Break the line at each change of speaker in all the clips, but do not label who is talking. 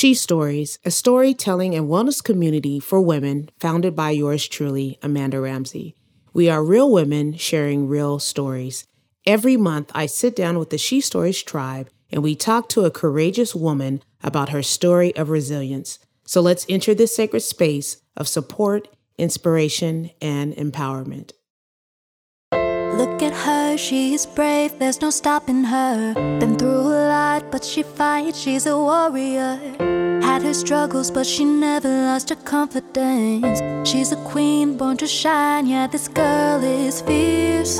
She Stories, a storytelling and wellness community for women founded by yours truly, Amanda Ramsey. We are real women sharing real stories. Every month, I sit down with the She Stories tribe and we talk to a courageous woman about her story of resilience. So let's enter this sacred space of support, inspiration, and empowerment.
Look at her, she is brave, there's no stopping her. Been through a lot, but she fights, she's a warrior. Had her struggles, but she never lost her confidence. She's a queen, born to shine, yeah, this girl is fierce.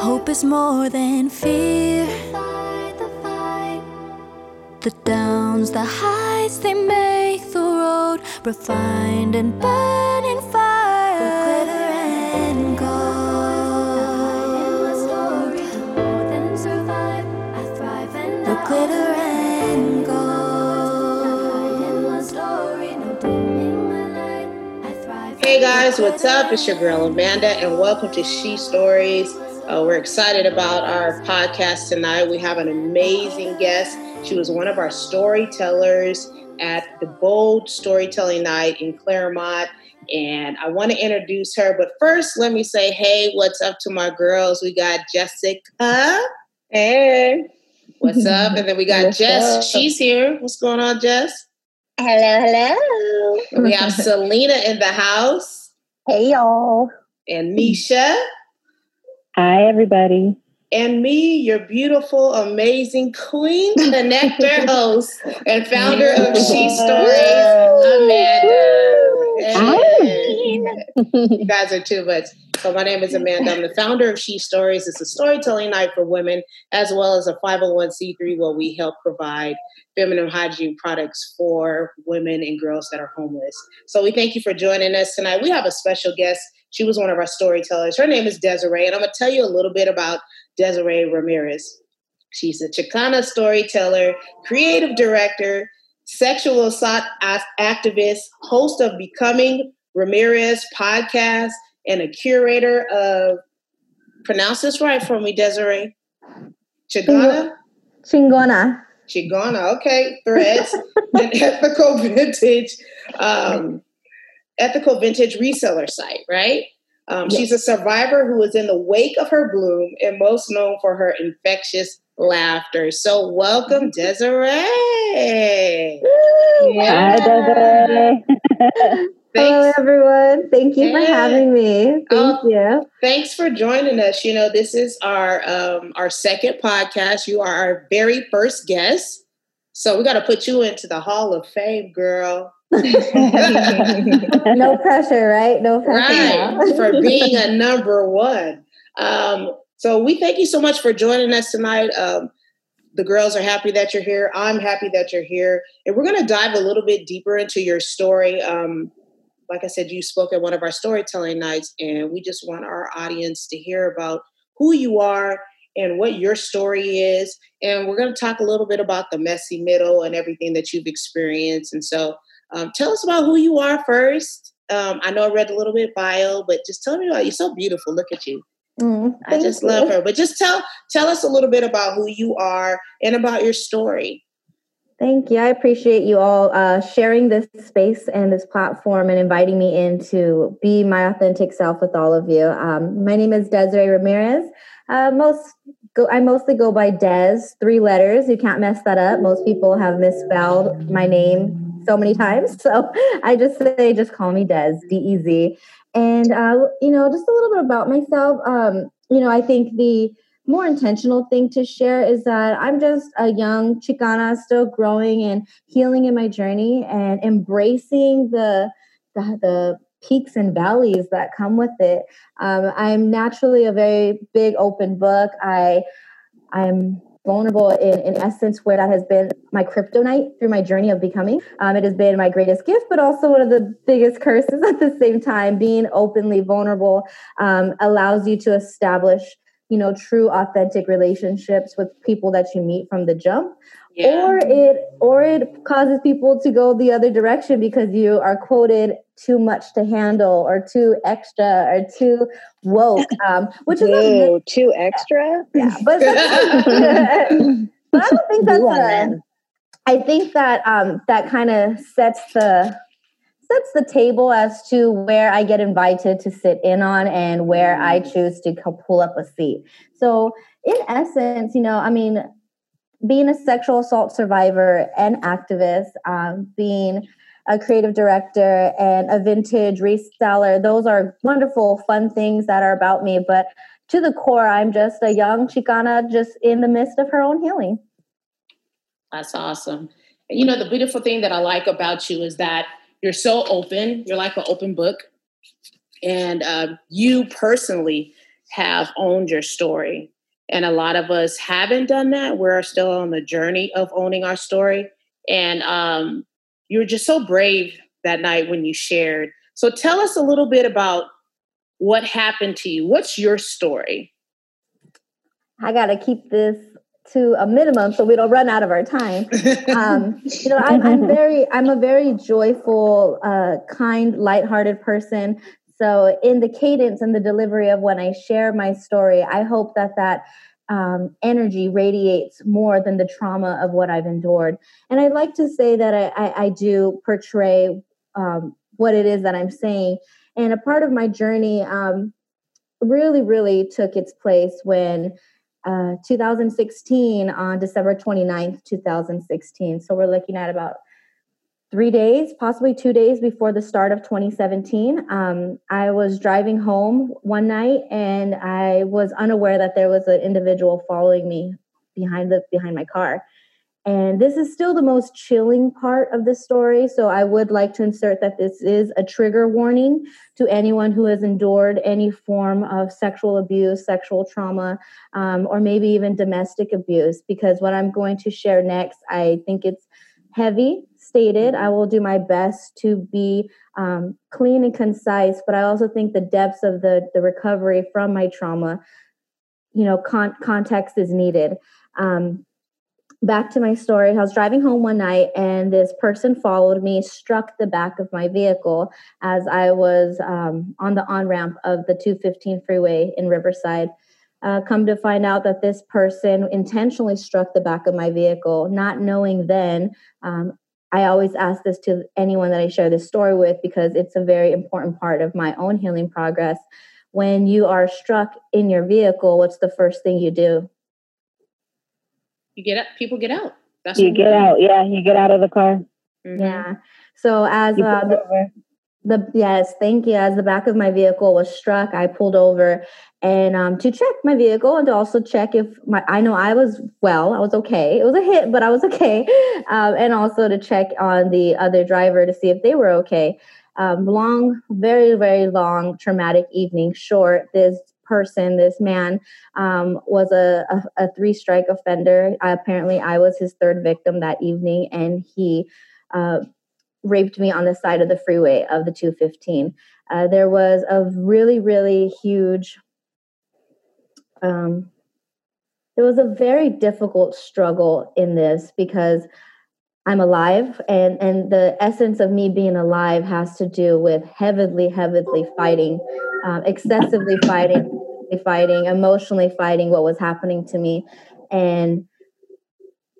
Hope is more than fear. The downs, the highs, they make the road refined and burning fire.
Hey guys, what's up? It's your girl Amanda, and welcome to She Stories. Uh, we're excited about our podcast tonight. We have an amazing guest. She was one of our storytellers at the Bold Storytelling Night in Claremont. And I want to introduce her. But first, let me say, hey, what's up to my girls? We got Jessica.
Hey.
What's up? And then we got
What's
Jess.
up?
She's here. What's going on, Jess?
Hello, hello.
We have Selena in the house
Hey, y'all.
and Nisha.
Hi, everybody.
and me, your beautiful, amazing queen connector host and founder of She Stories, Amanda. Hey. You guys are too much. So my name is Amanda. I'm the founder of She Stories. It's a storytelling night for women, as well as a 501c3 where we help provide feminine hygiene products for women and girls that are homeless. So we thank you for joining us tonight. We have a special guest. She was one of our storytellers. Her name is Desiree, and I'm going to tell you a little bit about Desiree Ramirez. She's a Chicana storyteller, creative director, sexual assault activist, host of Becoming Ramirez podcast, and a curator of, pronounce this right for me, Desiree. Chicana?
Chingona.
Chigana, okay, threads, an ethical vintage, um, ethical vintage reseller site, right? Um,
Yes.
She's a survivor who is in the wake of her bloom and most known for her infectious laughter. So, welcome, Desiree.
Hi, Desiree. Hello, everyone. Thank you for having me. Thank
Oh.
you.
thanks for joining us. You know, this is our um, our second podcast. You are our very first guest, so we got to put you into the Hall of Fame, girl.
no pressure, right? No pressure.
right for being a number one um, so we thank you so much for joining us tonight um, the girls are happy that you're here i'm happy that you're here and we're going to dive a little bit deeper into your story um, like i said you spoke at one of our storytelling nights and we just want our audience to hear about who you are and what your story is and we're going to talk a little bit about the messy middle and everything that you've experienced and so um, tell us about who you are first. Um, I know I read a little bit bio, but just tell me about you're so beautiful. Look at you.
Mm,
I just
you.
love her. But just tell tell us a little bit about who you are and about your story.
Thank you. I appreciate you all uh, sharing this space and this platform and inviting me in to be my authentic self with all of you. Um, my name is Desiree Ramirez. Uh, most go, I mostly go by Des, three letters. You can't mess that up. Most people have misspelled my name so many times, so I just say just call me Des, D E Z. And uh, you know, just a little bit about myself. Um, you know, I think the more intentional thing to share is that I'm just a young Chicana still growing and healing in my journey and embracing the the, the peaks and valleys that come with it. Um, I'm naturally a very big open book. I I'm vulnerable in, in essence where that has been my kryptonite through my journey of becoming um, it has been my greatest gift but also one of the biggest curses at the same time being openly vulnerable um, allows you to establish you know true authentic relationships with people that you meet from the jump or it or it causes people to go the other direction because you are quoted too much to handle or too extra or too woke um, which is a,
Whoa, too extra?
yeah but, but i don't think that's
Ooh,
a,
man.
I think that um, that kind of sets the sets the table as to where I get invited to sit in on and where I choose to pull up a seat. So, in essence, you know, I mean, being a sexual assault survivor and activist, um, being a creative director and a vintage reseller, those are wonderful, fun things that are about me. But to the core, I'm just a young Chicana just in the midst of her own healing.
That's awesome. You know, the beautiful thing that I like about you is that you're so open. You're like an open book. And uh, you personally have owned your story. And a lot of us haven't done that. We're still on the journey of owning our story. And um, you were just so brave that night when you shared. So tell us a little bit about what happened to you. What's your story?
I got to keep this to a minimum so we don't run out of our time. Um, you know, I'm, I'm, very, I'm a very joyful, uh, kind, lighthearted person. So in the cadence and the delivery of when I share my story, I hope that that um, energy radiates more than the trauma of what I've endured. And I'd like to say that I, I, I do portray um, what it is that I'm saying. And a part of my journey um, really, really took its place when uh, 2016 on December 29th, 2016. So we're looking at about three days, possibly two days before the start of 2017. Um, I was driving home one night and I was unaware that there was an individual following me behind the behind my car. And this is still the most chilling part of the story. So I would like to insert that this is a trigger warning to anyone who has endured any form of sexual abuse, sexual trauma, um, or maybe even domestic abuse, because what I'm going to share next, I think it's heavy stated. I will do my best to be um, clean and concise, but I also think the depths of the, the recovery from my trauma, you know, con- context is needed. Um, back to my story. I was driving home one night and this person followed me, struck the back of my vehicle as I was um, on the on ramp of the 215 freeway in Riverside. Uh, come to find out that this person intentionally struck the back of my vehicle, not knowing then. Um, I always ask this to anyone that I share this story with because it's a very important part of my own healing progress. When you are struck in your vehicle, what's the first thing you do?
You get up people get out.
That's you get out yeah you get out of the car.
Mm-hmm. yeah. So as uh, the, the, yes thank you. As the back of my vehicle was struck i pulled over and um, to check my vehicle and to also check if my i know i was well i was okay. It was a hit but i was okay. Um, and also to check on the other driver to see if they were okay. Um, long very very long traumatic evening short this person, this man, um, was a, a, a, three strike offender. apparently, I was his third victim that evening, and he uh, raped me on the side of the freeway of the 215. Uh, there was a really, really huge, um, there was a very difficult struggle in this because I'm alive, and and the essence of me being alive has to do with heavily, heavily fighting, um, excessively fighting, fighting, emotionally fighting what was happening to me, and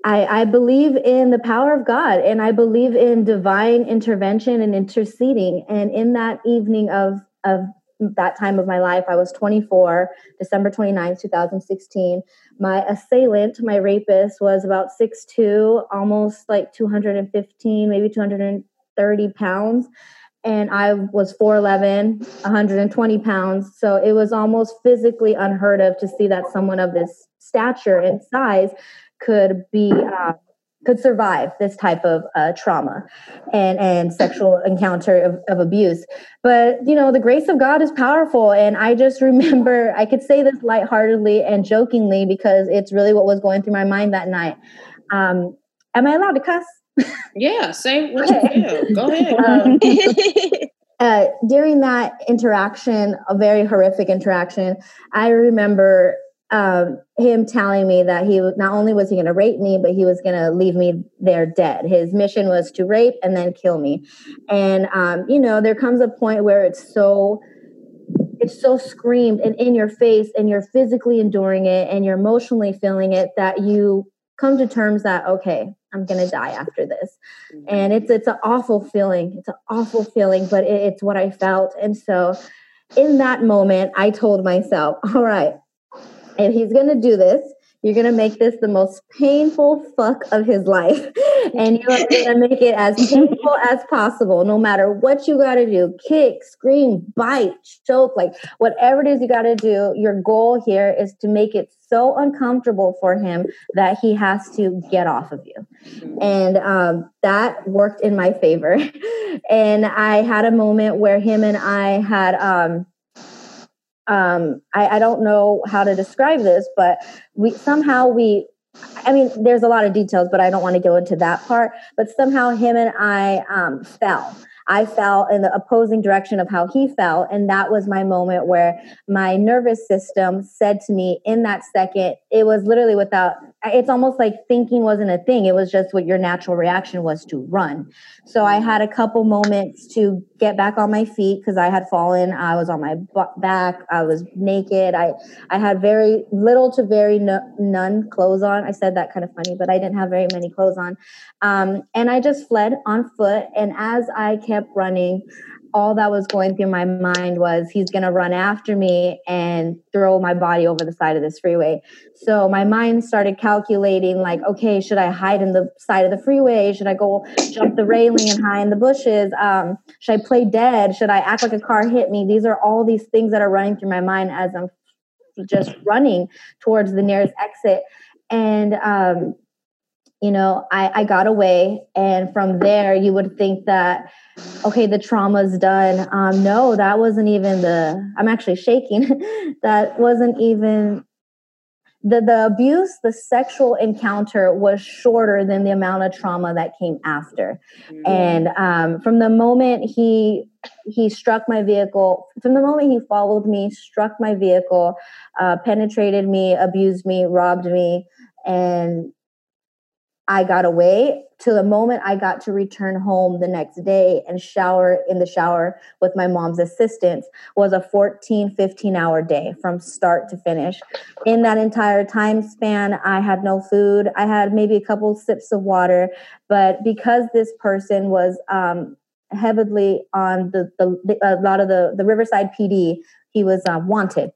I, I believe in the power of God, and I believe in divine intervention and interceding. And in that evening of of that time of my life, I was 24, December 29, 2016 my assailant, my rapist, was about 6'2, almost like 215, maybe 230 pounds. And I was 4'11, 120 pounds. So it was almost physically unheard of to see that someone of this stature and size could be uh, could survive this type of uh, trauma and and sexual encounter of, of abuse. But you know the grace of god is powerful and i just remember i could say this lightheartedly and jokingly because it's really what was going through my mind that night. Um, am i allowed to cuss?
Yeah say what you. Do go ahead. Um,
uh, during that interaction a very horrific interaction i remember um, him telling me that he not only was he going to rape me, but he was going to leave me there dead. His mission was to rape and then kill me. And um, you know, there comes a point where it's so it's so screamed and in your face, and you're physically enduring it, and you're emotionally feeling it that you come to terms that okay i'm gonna die after this mm-hmm. and it's it's an awful feeling it's an awful feeling but it, it's what i felt and so in that moment i told myself all right if he's gonna do this you're going to make this the most painful fuck of his life. And you're going to make it as painful as possible, no matter what you got to do kick, scream, bite, choke, like whatever it is you got to do. Your goal here is to make it so uncomfortable for him that he has to get off of you. And um, that worked in my favor. and I had a moment where him and I had. Um, um, I, I don't know how to describe this, but we somehow we I mean, there's a lot of details, but I don't want to go into that part. But somehow him and I um, fell. I fell in the opposing direction of how he fell. And that was my moment where my nervous system said to me in that second, it was literally without, it's almost like thinking wasn't a thing. It was just what your natural reaction was to run. So I had a couple moments to get back on my feet because I had fallen. I was on my back. I was naked. I, I had very little to very no, none clothes on. I said that kind of funny, but I didn't have very many clothes on. Um, and I just fled on foot. And as I kept running, all that was going through my mind was he's going to run after me and throw my body over the side of this freeway. So my mind started calculating like, okay, should I hide in the side of the freeway? Should I go jump the railing and hide in the bushes? Um, should I play dead? Should I act like a car hit me? These are all these things that are running through my mind as I'm just running towards the nearest exit. And um, you know, I, I got away. And from there, you would think that, okay, the trauma's done. Um, no, that wasn't even the, I'm actually shaking. that wasn't even the, the abuse, the sexual encounter was shorter than the amount of trauma that came after. Mm-hmm. And um, from the moment he he struck my vehicle, from the moment he followed me, struck my vehicle, uh, penetrated me, abused me, robbed me, and I got away to the moment I got to return home the next day and shower in the shower with my mom's assistance was a 14, 15 hour day from start to finish. In that entire time span, I had no food. I had maybe a couple sips of water, but because this person was um, heavily on the, the, a lot of the, the Riverside PD, he was uh, wanted.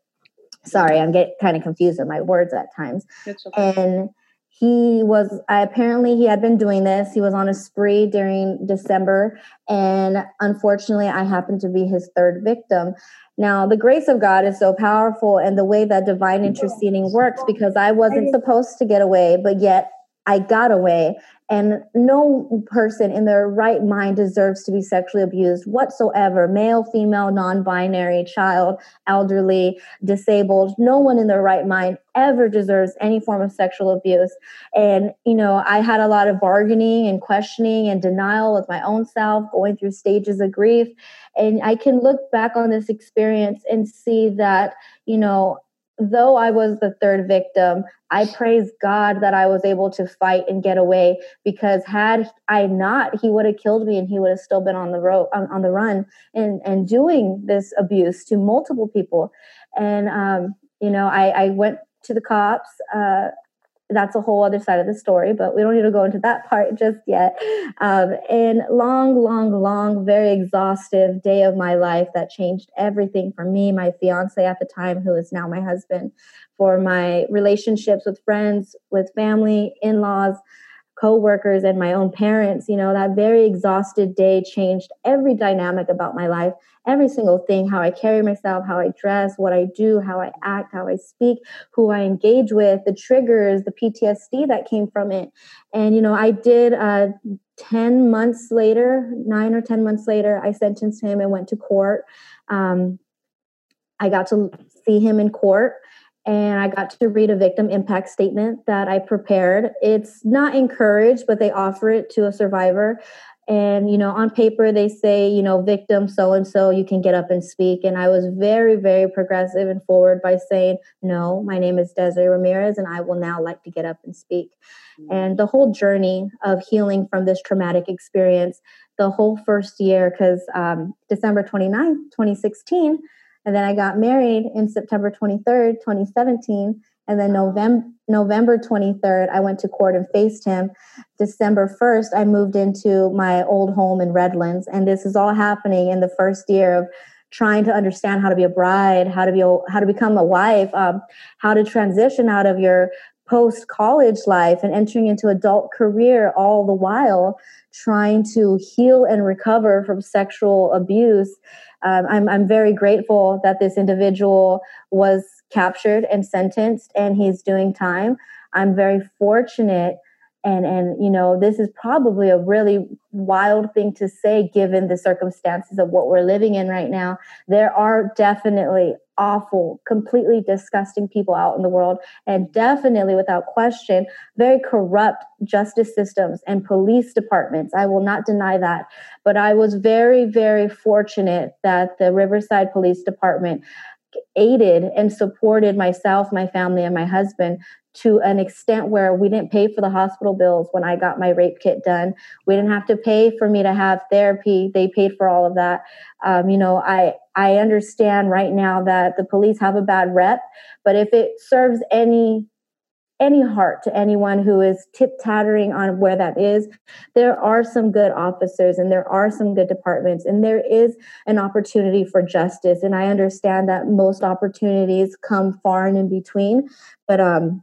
Sorry, I'm getting kind of confused with my words at times. Okay. And he was I, apparently he had been doing this. He was on a spree during december and unfortunately i happened to be his third victim. Now the grace of god is so powerful and the way that divine interceding works because i wasn't supposed to get away but yet i got away and no person in their right mind deserves to be sexually abused whatsoever male, female, non binary, child, elderly, disabled. No one in their right mind ever deserves any form of sexual abuse. And, you know, I had a lot of bargaining and questioning and denial with my own self, going through stages of grief. And I can look back on this experience and see that, you know, though I was the third victim, I praise God that I was able to fight and get away because had I not, he would have killed me and he would have still been on the road on, on the run and and doing this abuse to multiple people. And um, you know, I, I went to the cops. Uh, that's a whole other side of the story, but we don't need to go into that part just yet. Um, and long, long, long, very exhaustive day of my life that changed everything for me, my fiance at the time, who is now my husband, for my relationships with friends, with family, in laws, co-workers and my own parents you know that very exhausted day changed every dynamic about my life. Every single thing how i carry myself how i dress what i do how i act how i speak who i engage with the triggers the ptsd that came from it. And you know i did uh 10 months later nine or 10 months later i sentenced him and went to court. Um, i got to see him in court and I got to read a victim impact statement that I prepared. It's not encouraged, but they offer it to a survivor. And, you know, on paper, they say, you know, victim so and so, you can get up and speak. And I was very, very progressive and forward by saying, no, my name is Desiree Ramirez, and I will now like to get up and speak. Mm-hmm. And the whole journey of healing from this traumatic experience, the whole first year, because um, December 29th, 2016, and then I got married in September 23rd, 2017. And then November November 23rd, I went to court and faced him. December 1st, I moved into my old home in Redlands. And this is all happening in the first year of trying to understand how to be a bride, how to be how to become a wife, um, how to transition out of your post college life and entering into adult career all the while trying to heal and recover from sexual abuse. Um, I'm, I'm very grateful that this individual was captured and sentenced and he's doing time. I'm very fortunate and and you know this is probably a really wild thing to say given the circumstances of what we're living in right now. There are definitely awful completely disgusting people out in the world and definitely without question very corrupt justice systems and police departments. I will not deny that. But i was very very fortunate that the riverside police department aided and supported myself my family and my husband to an extent where we didn't pay for the hospital bills when I got my rape kit done. We didn't have to pay for me to have therapy. They paid for all of that. Um, you know, I I understand right now that the police have a bad rep, but if it serves any any heart to anyone who is tip tattering on where that is. There are some good officers and there are some good departments, and there is an opportunity for justice. And I understand that most opportunities come far and in between, but um,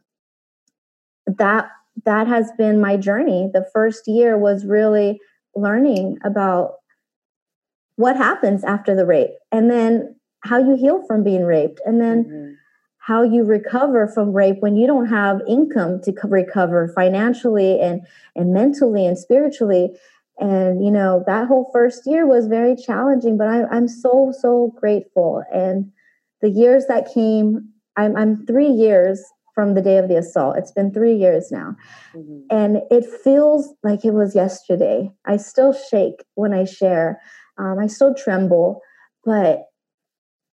that that has been my journey. The first year was really learning about what happens after the rape and then how you heal from being raped and then mm-hmm. how you recover from rape when you don't have income to recover financially and and mentally and spiritually and you know that whole first year was very challenging but I, i'm so so grateful and the years that came I'm, I'm three years from the day of the assault. It's been three years now. Mm-hmm. And it feels like it was yesterday. I still shake when I share. Um, I still tremble, but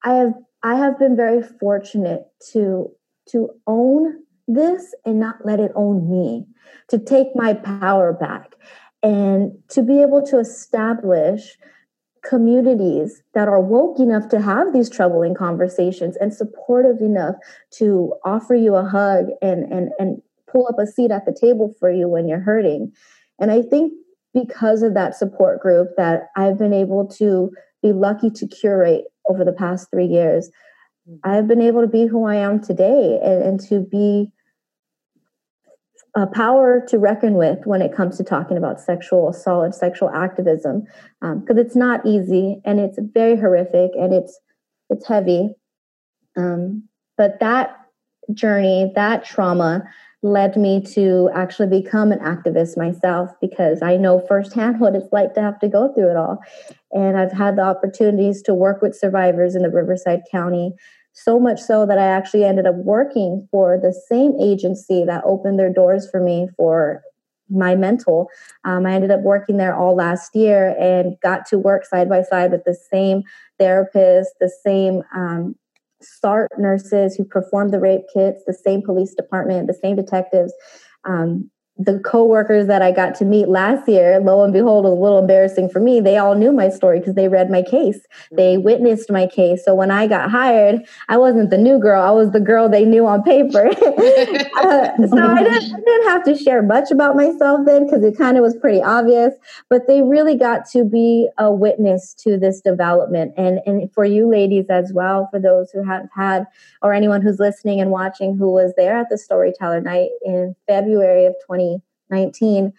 I have I have been very fortunate to to own this and not let it own me, to take my power back and to be able to establish communities that are woke enough to have these troubling conversations and supportive enough to offer you a hug and and and pull up a seat at the table for you when you're hurting and i think because of that support group that i've been able to be lucky to curate over the past three years mm-hmm. i've been able to be who i am today and, and to be a power to reckon with when it comes to talking about sexual assault, and sexual activism, because um, it's not easy and it's very horrific and it's it's heavy. Um, but that journey, that trauma, led me to actually become an activist myself because I know firsthand what it's like to have to go through it all. And I've had the opportunities to work with survivors in the Riverside County so much so that I actually ended up working for the same agency that opened their doors for me for my mental. Um, I ended up working there all last year and got to work side by side with the same therapist, the same um, SART nurses who performed the rape kits, the same police department, the same detectives. Um, the coworkers that I got to meet last year, lo and behold, was a little embarrassing for me. They all knew my story because they read my case. They mm-hmm. witnessed my case. So when I got hired, I wasn't the new girl. I was the girl they knew on paper. uh, so I didn't, I didn't, have to share much about myself then because it kind of was pretty obvious. But they really got to be a witness to this development. And, and for you ladies as well, for those who have had, or anyone who's listening and watching who was there at the storyteller night in February of 20. 2019,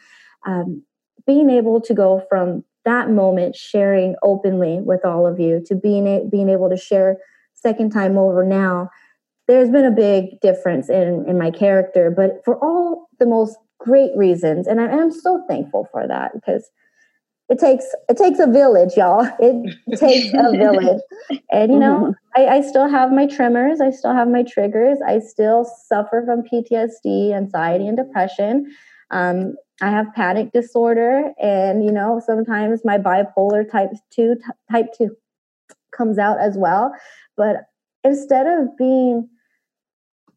um, being able to go from that moment sharing openly with all of you to being a, being able to share second time over now there's been a big difference in in my character but for all the most great reasons and I, i'm so thankful for that because it takes it takes a village y'all. It takes a village. And you know mm-hmm. I, I still have my tremors. I still have my triggers. I still suffer from ptsd anxiety and depression um, I have panic disorder, and you know sometimes my bipolar type two t- type two comes out as well. But instead of being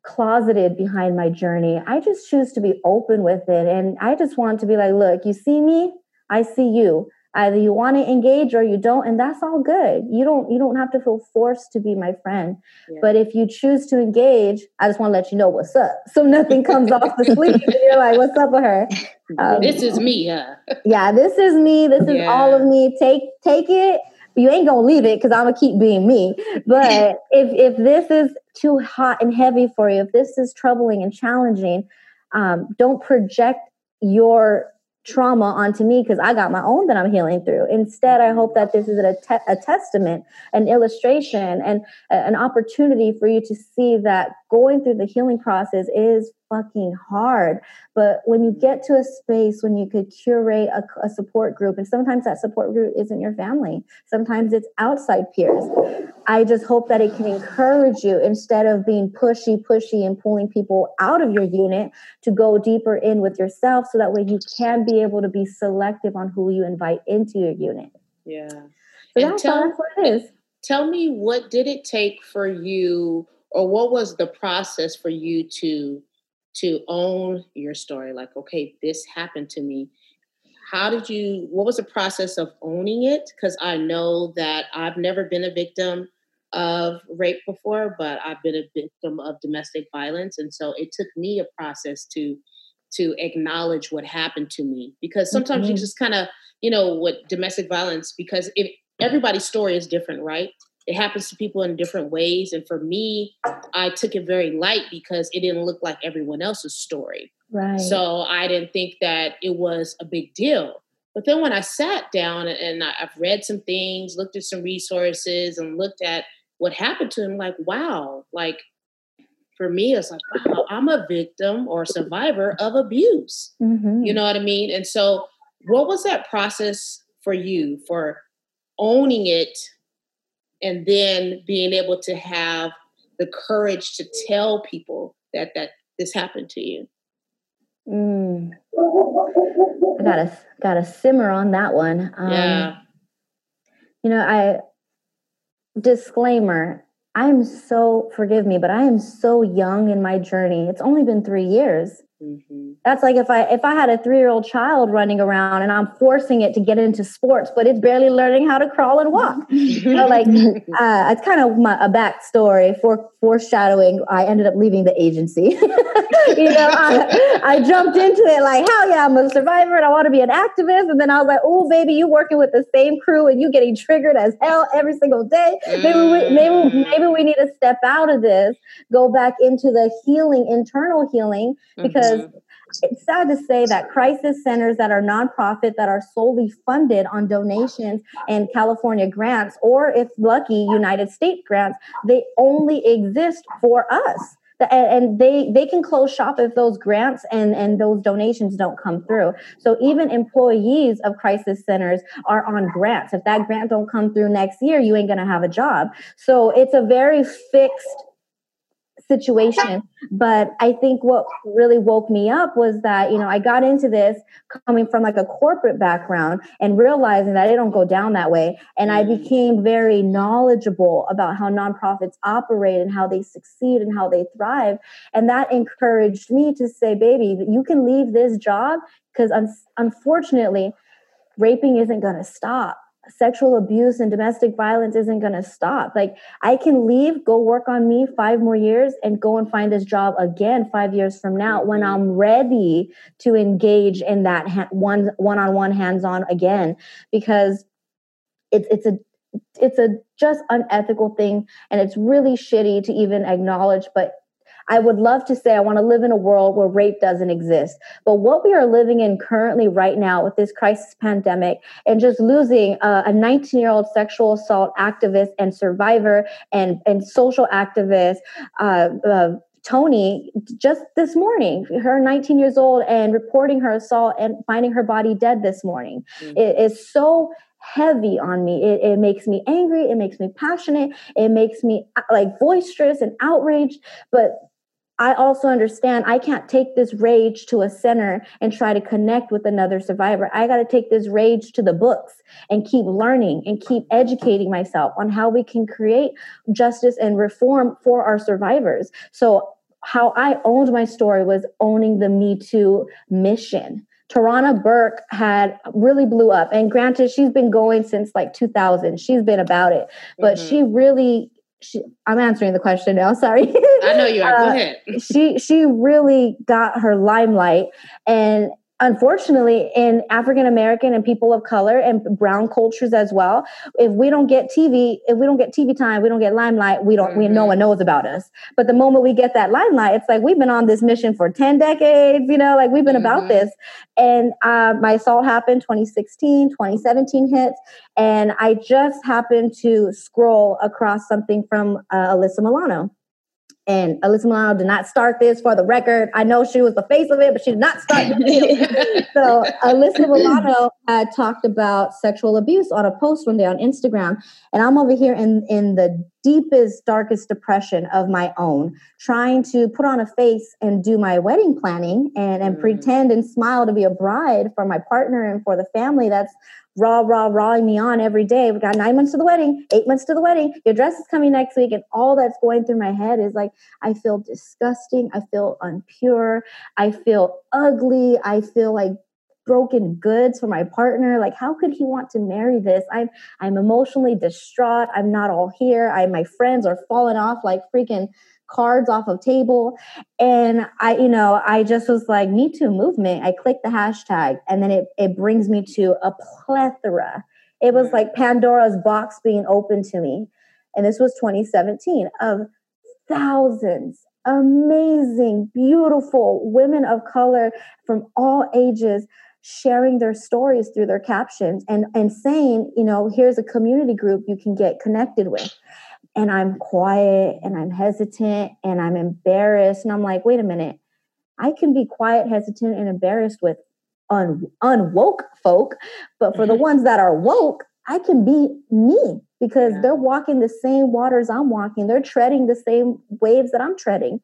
closeted behind my journey, I just choose to be open with it, and I just want to be like, look, you see me, I see you. Either you want to engage or you don't and that's all good. You don't you don't have to feel forced to be my friend. Yeah. but if you choose to engage i just want to let you know what's up so nothing comes off the sleeve and you're like what's up with her?
Um, this is me huh?
Yeah this is me. This is yeah. all of me. Take take it. You ain't gonna leave it because i'm gonna keep being me. But if if this is too hot and heavy for you if this is troubling and challenging um, don't project your trauma onto me because I got my own that I'm healing through. Instead, I hope that this is a, te- a testament, an illustration, and a- an opportunity for you to see that going through the healing process is fucking hard. But when you mm. get to a space when you could curate a, a, support group, and sometimes that support group isn't your family, sometimes it's outside peers. I just hope that it can encourage you instead of being pushy, pushy, and pulling people out of your unit to go deeper in with yourself so that way you can be able to be selective on who you invite into your unit.
Yeah.
So that's, tell, that's what it is.
Tell me what did it take for you or what was the process for you to to own your story like okay this happened to me. How did you what was the process of owning it? Because i know that i've never been a victim of rape before but i've been a victim of domestic violence and so it took me a process to to acknowledge what happened to me because sometimes mm-hmm. you just kind of you know what domestic violence because if everybody's story is different right it happens to people in different ways. And for me, I took it very light because it didn't look like everyone else's story.
Right.
So I didn't think that it was a big deal. But then when I sat down and I've read some things, looked at some resources, and looked at what happened to him, like, wow, like for me, it's like, wow, I'm a victim or survivor of abuse. Mm-hmm. You know what I mean? And so, what was that process for you for owning it and then being able to have the courage to tell people that that this happened to you.
Mm. i gotta gotta simmer on that one.
Um, yeah.
you know i disclaimer i'm so forgive me but i am so young in my journey. It's only been three years. Mm-hmm. That's like if I if I had a three year old child running around and I'm forcing it to get into sports, but it's barely learning how to crawl and walk. know, like uh, it's kind of my, a backstory for foreshadowing. I ended up leaving the agency. you know, I, I, jumped into it like hell yeah, I'm a survivor and I want to be an activist. And then I was like, oh baby, you working with the same crew and you getting triggered as hell every single day. Maybe we maybe maybe we need to step out of this, go back into the healing, internal healing because. Mm-hmm because it's sad to say that crisis centers that are nonprofit that are solely funded on donations and California grants, or if lucky, United States grants, they only exist for us. And they they can close shop if those grants and and those donations don't come through. So even employees of crisis centers are on grants. If that grant don't come through next year, you ain't gonna have a job. So it's a very fixed situation. But I think what really woke me up was that, you know, I got into this coming from like a corporate background and realizing that it don't go down that way. And I mm. became very knowledgeable about how nonprofits operate and how they succeed and how they thrive. And that encouraged me to say, baby, you can leave this job because un- unfortunately, raping isn't going to stop sexual abuse and domestic violence isn't going to stop. Like I can leave, go work on me 5 more years and go and find this job again 5 years from now when mm-hmm. I'm ready to engage in that ha- one one-on-one hands-on again because it's it's a it's a just unethical thing and it's really shitty to even acknowledge but I would love to say I want to live in a world where rape doesn't exist. But what we are living in currently, right now, with this crisis pandemic and just losing uh, a 19 year old sexual assault activist and survivor and, and social activist, uh, uh, Toyin just this morning, her 19 years old, and reporting her assault and finding her body dead this morning. Mm-hmm. It is so heavy on me. It, it, makes me angry. It makes me passionate. It makes me uh, like boisterous and outraged. But I also understand I can't take this rage to a center and try to connect with another survivor. I got to take this rage to the books and keep learning and keep educating myself on how we can create justice and reform for our survivors. So, how I owned my story was owning the Me Too mission Tarana Burke had really blew up. And granted, she's been going since like 2000. She's been about it, but mm-hmm. she really. She, I'm answering the question now. Sorry.
I know you are. Go uh, ahead.
she she really got her limelight, and unfortunately in african american and people of color and brown cultures as well if we don't get tv if we don't get tv time we don't get limelight we don't mm-hmm. we no one knows about us but the moment we get that limelight it's like we've been on this mission for 10 decades you know like we've been mm-hmm. about this and uh, my assault happened 2016 2017 hits and i just happened to scroll across something from uh, alyssa milano and Alyssa Milano did not start this for the record. I know she was the face of it, but she did not start the so Alyssa Milano had talked about sexual abuse on a post one day on Instagram. And I'm over here in, in the deepest, darkest depression of my own, trying to put on a face and do my wedding planning and, and mm. pretend and smile to be a bride for my partner and for the family that's raw, raw, rawing me on every day. We got nine months to the wedding, eight months to the wedding. Your dress is coming next week. And all that's going through my head is like, I feel disgusting. I feel unpure. I feel ugly. I feel like broken goods for my partner like how could he want to marry this i'm i'm emotionally distraught i'm not all here i my friends are falling off like freaking cards off of table. And i you know i just was like me too movement. I clicked the hashtag and then it, it brings me to a plethora. It was like pandora's box being open to me. And this was 2017 of thousands. Amazing beautiful women of color from all ages sharing their stories through their captions and and saying you know here's a community group you can get connected with and I'm quiet and I'm hesitant and I'm embarrassed. And I'm like, wait a minute, I can be quiet, hesitant, and embarrassed with un- unwoke folk, but for the ones that are woke, I can be me because yeah. they're walking the same waters I'm walking. They're treading the same waves that I'm treading.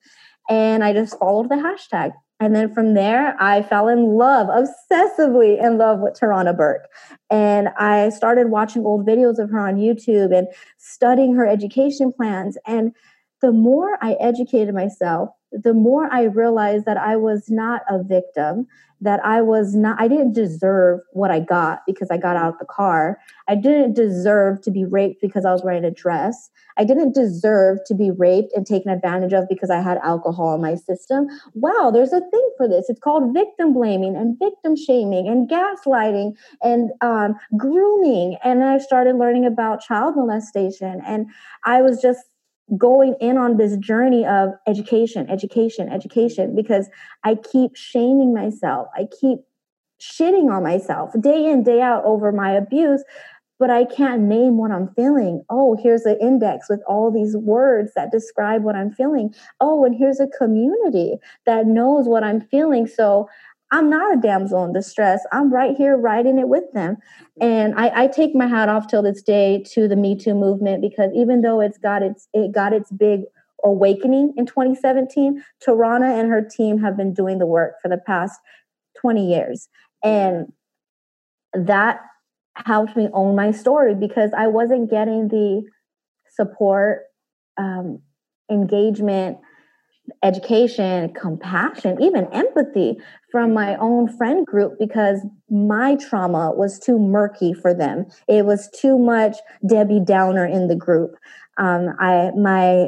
And I just followed the hashtag. And then from there, I fell in love, obsessively in love with Tarana Burke. And I started watching old videos of her on YouTube and studying her education plans. And the more I educated myself, the more I realized that I was not a victim, that I was not, I didn't deserve what I got because I got out of the car. I didn't deserve to be raped because I was wearing a dress. I didn't deserve to be raped and taken advantage of because I had alcohol in my system. Wow, there's a thing for this. It's called victim blaming and victim shaming and gaslighting and um, grooming. And I started learning about child molestation. And I was just going in on this journey of education, education, education, because I keep shaming myself. I keep shitting on myself day in, day out over my abuse, but I can't name what I'm feeling. Oh, here's an index with all these words that describe what I'm feeling. Oh, and here's a community that knows what I'm feeling. So I'm not a damsel in distress. I'm right here writing it with them. And I, I, take my hat off till this day to the Me Too movement because even though it's got its it got its big awakening in 2017, Tarana and her team have been doing the work for the past 20 years. And that helped me own my story because I wasn't getting the support, um, engagement, education, compassion, even empathy from my own friend group because my trauma was too murky for them. It was too much Debbie Downer in the group. Um, I my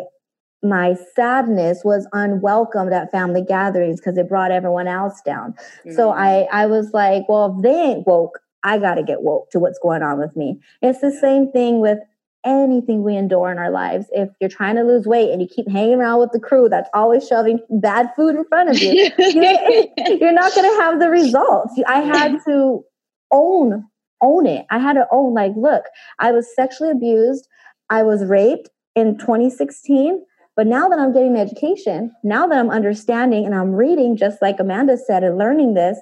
my sadness was unwelcomed at family gatherings because it brought everyone else down. Mm-hmm. So I I was like, well, if they ain't woke, I got to get woke to what's going on with me. It's the same thing with anything we endure in our lives. If you're trying to lose weight and you keep hanging around with the crew that's always shoving bad food in front of you, you're not going to have the results. I had to own own it. I had to own like, look, I was sexually abused. I was raped in 2016. But now that I'm getting education, now that I'm understanding and I'm reading, just like Amanda said, and learning this,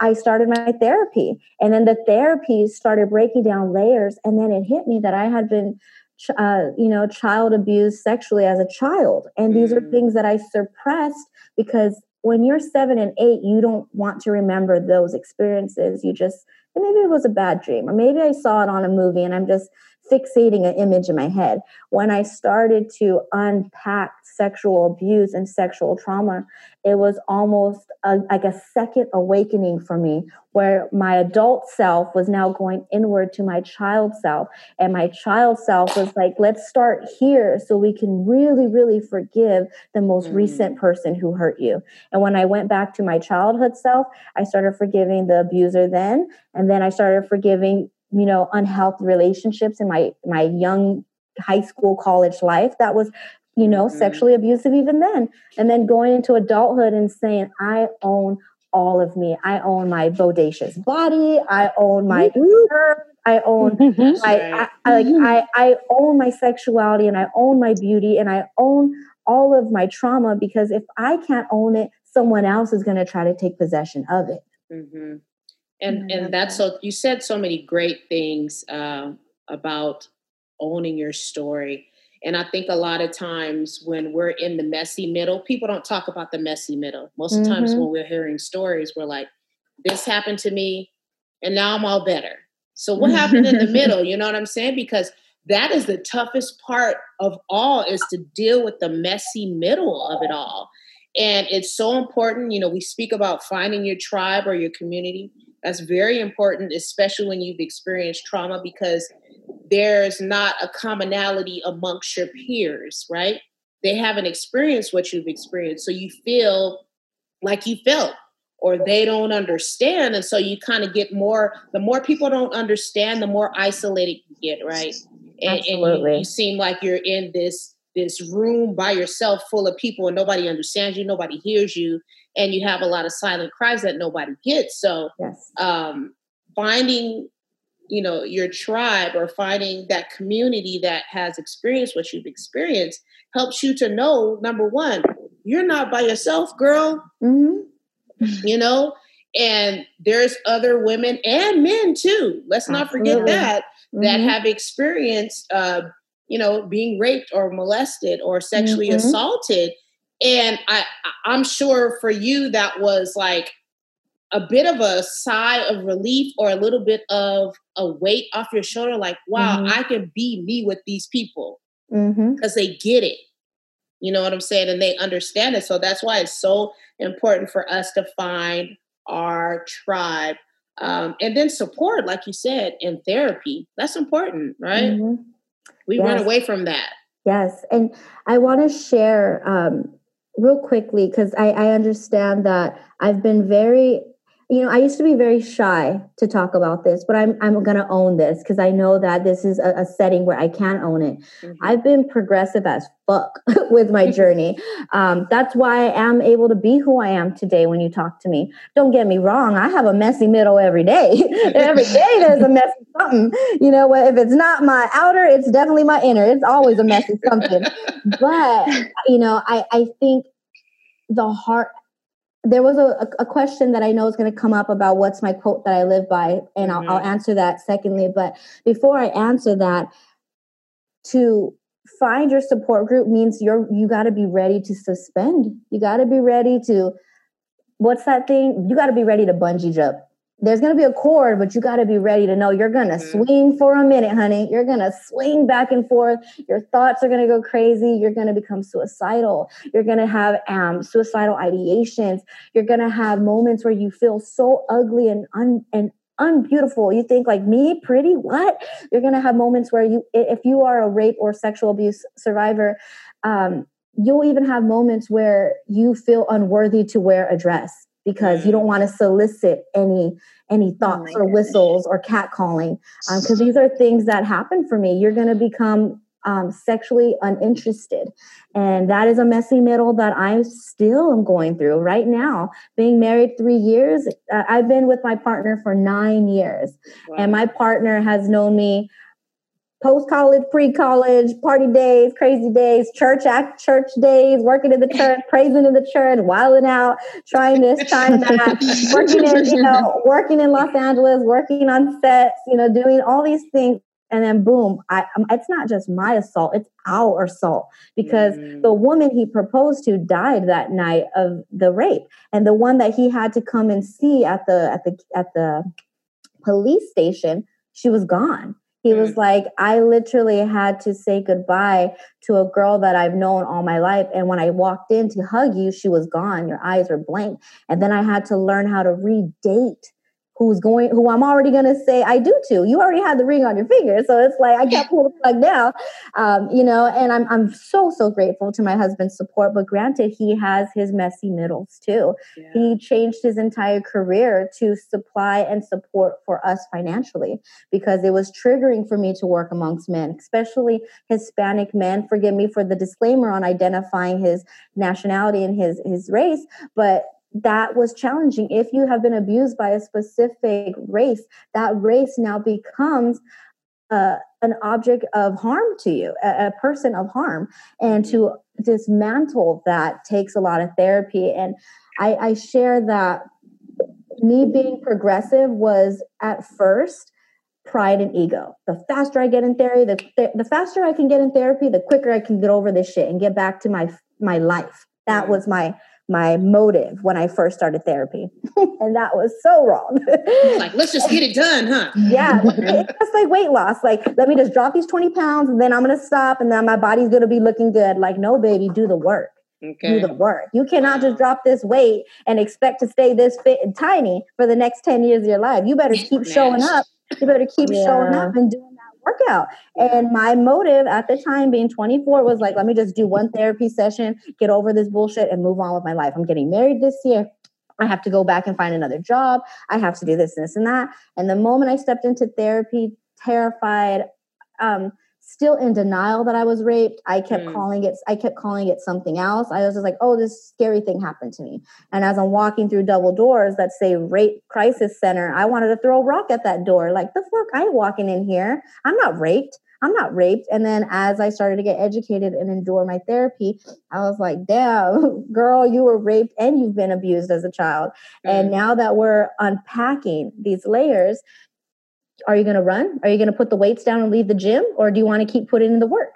I started my therapy. And then the therapy started breaking down layers. And then it hit me that I had been, uh, you know, child abused sexually as a child. And these are mm. things that I suppressed because when you're seven and eight, you don't want to remember those experiences. You just, maybe it was a bad dream, or maybe I saw it on a movie and I'm just fixating an image in my head. When I started to unpack sexual abuse and sexual trauma, it was almost a, like a second awakening for me where my adult self was now going inward to my child self. And my child self was like, let's start here so we can really, really forgive the most mm. recent person who hurt you. And when I went back to my childhood self, I started forgiving the abuser then. And then I started forgiving, you know, unhealthy relationships in my, my young high school, college life that was you know, mm-hmm. sexually abusive even then. And then going into adulthood and saying, I own all of me. I own my bodacious body. I own my curves. I own mm-hmm. my I, I, like mm-hmm. I, I own my sexuality and I own my beauty and I own all of my trauma because if I can't own it, someone else is going to try to take possession of it.
Mm-hmm. And and that's so you said so many great things uh, about owning your story. And I think a lot of times when we're in the messy middle, people don't talk about the messy middle. Most of the times mm-hmm. when we're hearing stories, we're like, this happened to me and now I'm all better. So what happened in the middle? You know what I'm saying? Because that is the toughest part of all is to deal with the messy middle of it all. And it's so important, you know, we speak about finding your tribe or your community. That's very important, especially when you've experienced trauma because there's not a commonality amongst your peers, right? They haven't experienced what you've experienced. So you feel like you felt, or they don't understand. And so you kind of get more, the more people don't understand, the more isolated you get, right? And,
Absolutely.
and you, you seem like you're in this this room by yourself full of people and nobody understands you, nobody hears you, and you have a lot of silent cries that nobody gets. So
yes.
um, finding you know your tribe or finding that community that has experienced what you've experienced helps you to know number one you're not by yourself girl
mm-hmm.
you know and there's other women and men too let's not Absolutely. forget that mm-hmm. that have experienced uh, you know being raped or molested or sexually mm-hmm. assaulted and i i'm sure for you that was like a bit of a sigh of relief or a little bit of a weight off your shoulder like wow mm-hmm. i can be me with these people because mm-hmm. they get it you know what i'm saying and they understand it so that's why it's so important for us to find our tribe um, and then support like you said in therapy that's important right mm-hmm. We yes. run away from that
yes and i want to share um, real quickly because I, I understand that i've been very you know, I used to be very shy to talk about this, but I'm I'm gonna own this because I know that this is a, a, setting where I can own it. Mm-hmm. I've been progressive as fuck with my journey. Um, that's why I am able to be who I am today. When you talk to me, don't get me wrong, I have a messy middle every day. every day there's a messy something. You know, if it's not my outer, it's definitely my inner. It's always a messy something. but you know, I I think the heart there was a, a question that I know is going to come up about what's my quote that I live by, and mm-hmm. I'll, I'll answer that secondly. But before I answer that, to find your support group means you're you got to be ready to suspend. You got to be ready to what's that thing? You got to be ready to bungee jump there's going to be a cord, but you got to be ready to know you're going to mm-hmm. swing for a minute, honey. You're going to swing back and forth. Your thoughts are going to go crazy. You're going to become suicidal. You're going to have um, suicidal ideations. You're going to have moments where you feel so ugly and un- and unbeautiful. You think like me, pretty? What? You're going to have moments where you, if you are a rape or sexual abuse survivor, um, you'll even have moments where you feel unworthy to wear a dress because you don't want to solicit any any oh thoughts oh or whistles or catcalling because um, these are things that happen for me. You're going to become um, sexually uninterested and that is a messy middle that i still am going through right now. Being married three years uh, i've been with my partner for nine years wow. and my partner has known me post college, pre college, party days, crazy days, church act, church days, working in the church, praising in the church, wilding out, trying this, trying that, working in, you know, working in Los Angeles, working on sets, you know, doing all these things. And then boom, I, um, it's not just my assault, it's our assault because mm. the woman he proposed to died that night of the rape. And the one that he had to come and see at the at the at the police station, she was gone He mm. was like, I literally had to say goodbye to a girl that I've known all my life. And when I walked in to hug you, she was gone. Your eyes were blank. And then I had to learn how to redate who's going who I'm already going to say I do to. You already had the ring on your finger, so it's like I can't pull the plug now, um, you know. And I'm I'm so so grateful to my husband's support. But granted, he has his messy middles too. Yeah. He changed his entire career to supply and support for us financially because it was triggering for me to work amongst men, especially Hispanic men. Forgive me for the disclaimer on identifying his nationality and his his race, but that was challenging. If you have been abused by a specific race, that race now becomes uh, an object of harm to you, a, a, person of harm. And to dismantle that takes a lot of therapy. And I, I share that me being progressive was at first pride and ego. The faster I get in therapy, the, the faster I can get in therapy, the quicker I can get over this shit and get back to my my life. That was my my motive when I first started therapy. and that was so wrong.
like, let's just get it done, huh?
yeah. It's like weight loss. Like, let me just drop these 20 pounds and then I'm going to stop and then my body's going to be looking good. Like, no, baby, do the work. Okay. Do the work. You cannot just drop this weight and expect to stay this fit and tiny for the next 10 years of your life. You better keep showing up. You better keep yeah. showing up and doing workout. And my motive at the time, being 24, was like, let me just do one therapy session, get over this bullshit, and move on with my life. I'm getting married this year. I have to go back and find another job. I have to do this, this, and that. And the moment I stepped into therapy, terrified, um, still in denial that I was raped. I kept mm. calling it, I kept calling it something else. I was just like, oh, this scary thing happened to me. And as I'm walking through double doors that say rape crisis center, I wanted to throw a rock at that door. Like, the fuck? I ain't walking in here. I'm not raped. I'm not raped. And then as I started to get educated and endure my therapy, I was like, damn, girl, you were raped and you've been abused as a child. Mm. And now that we're unpacking these layers, are you going to run? Are you going to put the weights down and leave the gym? Or do you want to keep putting in the work?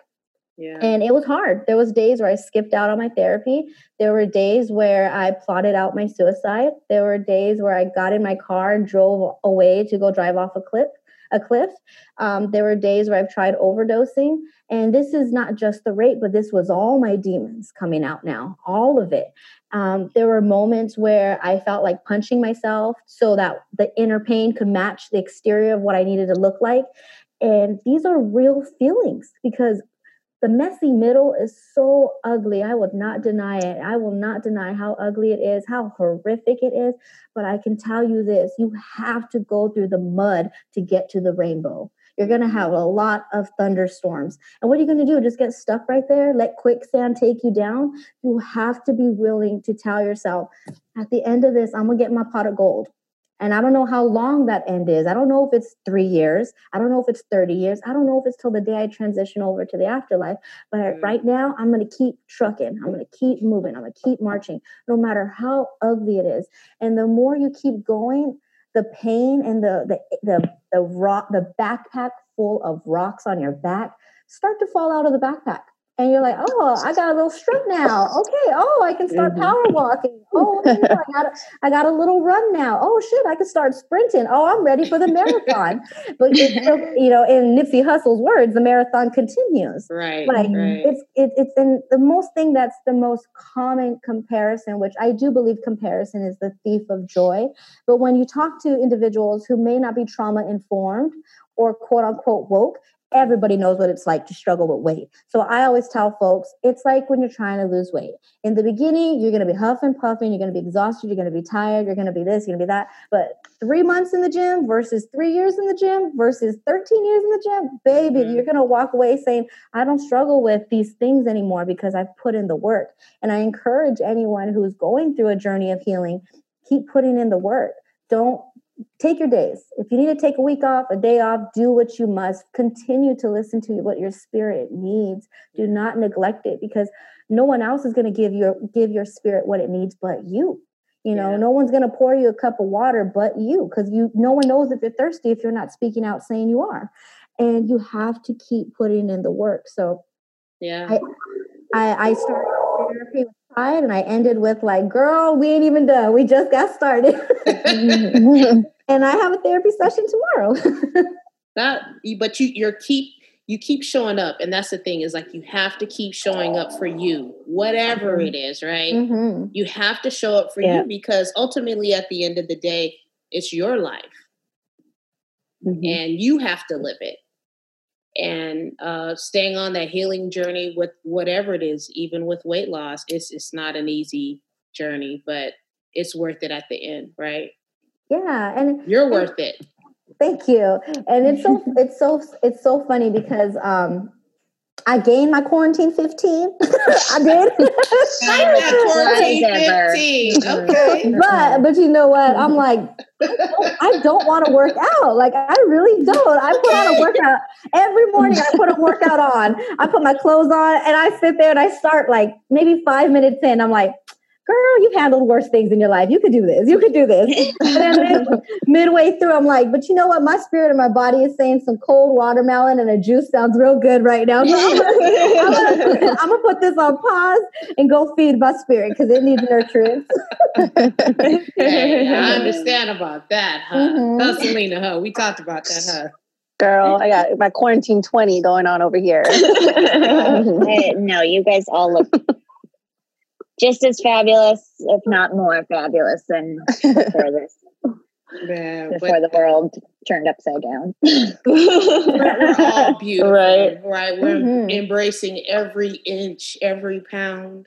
Yeah. And it was hard. There was days where I skipped out on my therapy. There were days where I plotted out my suicide. There were days where I got in my car and drove away to go drive off a cliff. A cliff. Um, there were days where I've tried overdosing, and this is not just the rape, but this was all my demons coming out now, all of it. Um, there were moments where I felt like punching myself so that the inner pain could match the exterior of what I needed to look like. And these are real feelings because the messy middle is so ugly. I would not deny it. I will not deny how ugly it is, how horrific it is. But I can tell you this you have to go through the mud to get to the rainbow. You're going to have a lot of thunderstorms. And what are you going to do? Just get stuck right there? Let quicksand take you down? You have to be willing to tell yourself, at the end of this, I'm going to get my pot of gold. And I don't know how long that end is. I don't know if it's three years. I don't know if it's 30 years. I don't know if it's till the day I transition over to the afterlife. But mm. right now, I'm going to keep trucking. I'm going to keep moving. I'm going to keep marching, no matter how ugly it is. And the more you keep going, the pain and the the the the rock the backpack full of rocks on your back start to fall out of the backpack and you're like, oh, I got a little strut now. Okay. Oh, I can start mm-hmm. power walking. Oh, I got a, I got a little run now. Oh shit, I can start sprinting. Oh, I'm ready for the marathon. but you know, in Nipsey Hussle's words, the marathon continues.
Right.
Like
right.
it's it, it's and the most thing that's the most common comparison, which I do believe comparison is the thief of joy. But when you talk to individuals who may not be trauma informed or quote unquote woke, everybody knows what it's like to struggle with weight. So I always tell folks, it's like when you're trying to lose weight. In the beginning, you're going to be huffing, puffing, you're going to be exhausted, you're going to be tired, you're going to be this, you're going to be that. But three months in the gym versus three years in the gym versus 13 years in the gym, baby, mm-hmm. you're going to walk away saying, I don't struggle with these things anymore because I've put in the work. And I encourage anyone who's going through a journey of healing, keep putting in the work. Don't take your days. If you need to take a week off, a day off, do what you must. Continue to listen to what your spirit needs. Do not neglect it because no one else is going to give your give your spirit what it needs but you. You know, yeah. no one's going to pour you a cup of water but you because you no one knows if you're thirsty if you're not speaking out saying you are. And you have to keep putting in the work. So
yeah.
I I, I started therapy with pride and I ended with like, girl, we ain't even done. We just got started. and I have a therapy session tomorrow.
Not, but you you're keep you keep showing up, and that's the thing is like you have to keep showing up for you, whatever
Mm-hmm.
it is, right?
Mhm.
You have to show up for
Yeah.
you because ultimately, at the end of the day, it's your life,
Mhm.
and you have to live it. And uh, staying on that healing journey with whatever it is, even with weight loss, it's it's not an easy journey, but it's worth it at the end, right?
Yeah, and
You're worth it.
Thank you. And it's so it's so it's so funny because um I gained my quarantine 15. I did.
That quarantine
Whatever.
15. Mm-hmm. Okay.
but but you know what? I'm like, I don't want to work out. Like I really don't. I put on a workout every morning. I put a workout on. I put my clothes on and I sit there and I start like maybe five minutes in. I'm like, girl, you've handled worse things in your life. You could do this. You could do this. And then midway through, I'm like, but you know what? My spirit and my body is saying some cold watermelon and a juice sounds real good right now. So I'm, gonna, I'm, gonna, put this on pause and go feed my spirit because it needs nurturance.
Hey, I understand about that, huh?
Mhm.
Huh, Selena, huh? We talked about that, huh?
Girl, I got my quarantine 20 going on over here.
I- no, you guys all look just as fabulous, if not more fabulous than before this,
Man,
before
but
the world turned upside down.
we're all beautiful,
Right.
right? We're
Mhm.
embracing every inch, every pound.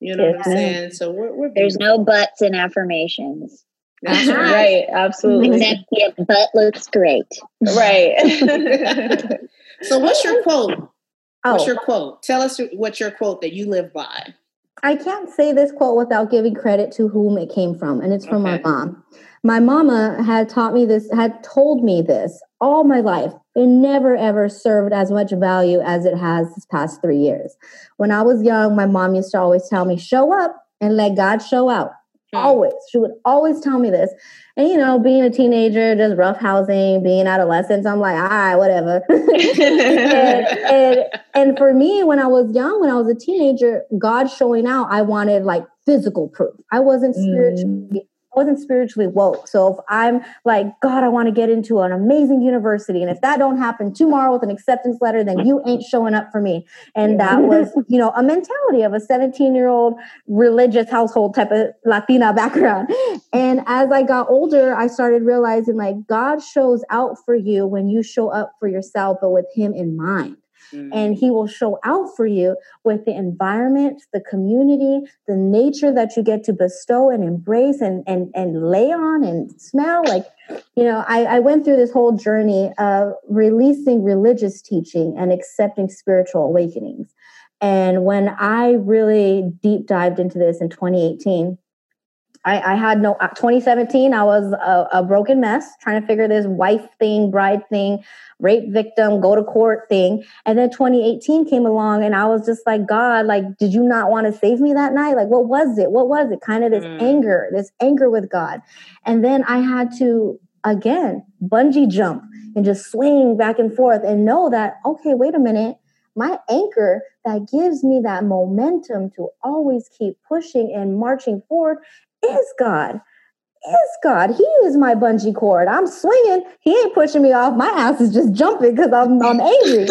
You know
Yes,
what I'm saying? So we're, we're
There's no buts in affirmations.
That's right.
right, absolutely.
Except your butt looks great.
Right.
so what's your quote? What's
Oh,
your quote? Tell us what's your quote that you live by.
I can't say this quote without giving credit to whom it came from, and it's from
Okay.
my mom. My mama had taught me this, had told me this all my life. It never ever served as much value as it has this past three years. When I was young, my mom used to always tell me, show up and let God show out.
Hmm.
Always. She would always tell me this. And you know, being a teenager, just rough housing, being adolescent, I'm like, all right, whatever. and, and and for me, when I was young, when I was a teenager, God showing out, I wanted like physical proof. I wasn't spiritually, I wasn't spiritually woke. So if I'm like, God, I want to get into an amazing university, and if that don't happen tomorrow with an acceptance letter, then you ain't showing up for me. And that was, you know, a mentality of a 17 year old religious household type of Latina background. And as I got older, I started realizing like God shows out for you when you show up for yourself, but with Him in mind
Mm.
and he will show out for you with the environment the community the nature that you get to bestow and embrace and and, and lay on and smell like you know I, I went through this whole journey of releasing religious teaching and accepting spiritual awakenings and when i really deep dived into this in 2018 I, I had no uh, 2017 i was a, a broken mess trying to figure this wife thing bride thing rape victim go to court thing and then 2018 came along and I was just like, God, like, did you not want to save me that night? Like, what was it? What was it? Kind of this
Mm.
anger, this anger with God. And then I had to, again, bungee jump and just swing back and forth and know that, okay, wait a minute. My anchor that gives me that momentum to always keep pushing and marching forward is God is God. He is my bungee cord. I'm swinging. He ain't pushing me off. My ass is just jumping because I'm I'm angry.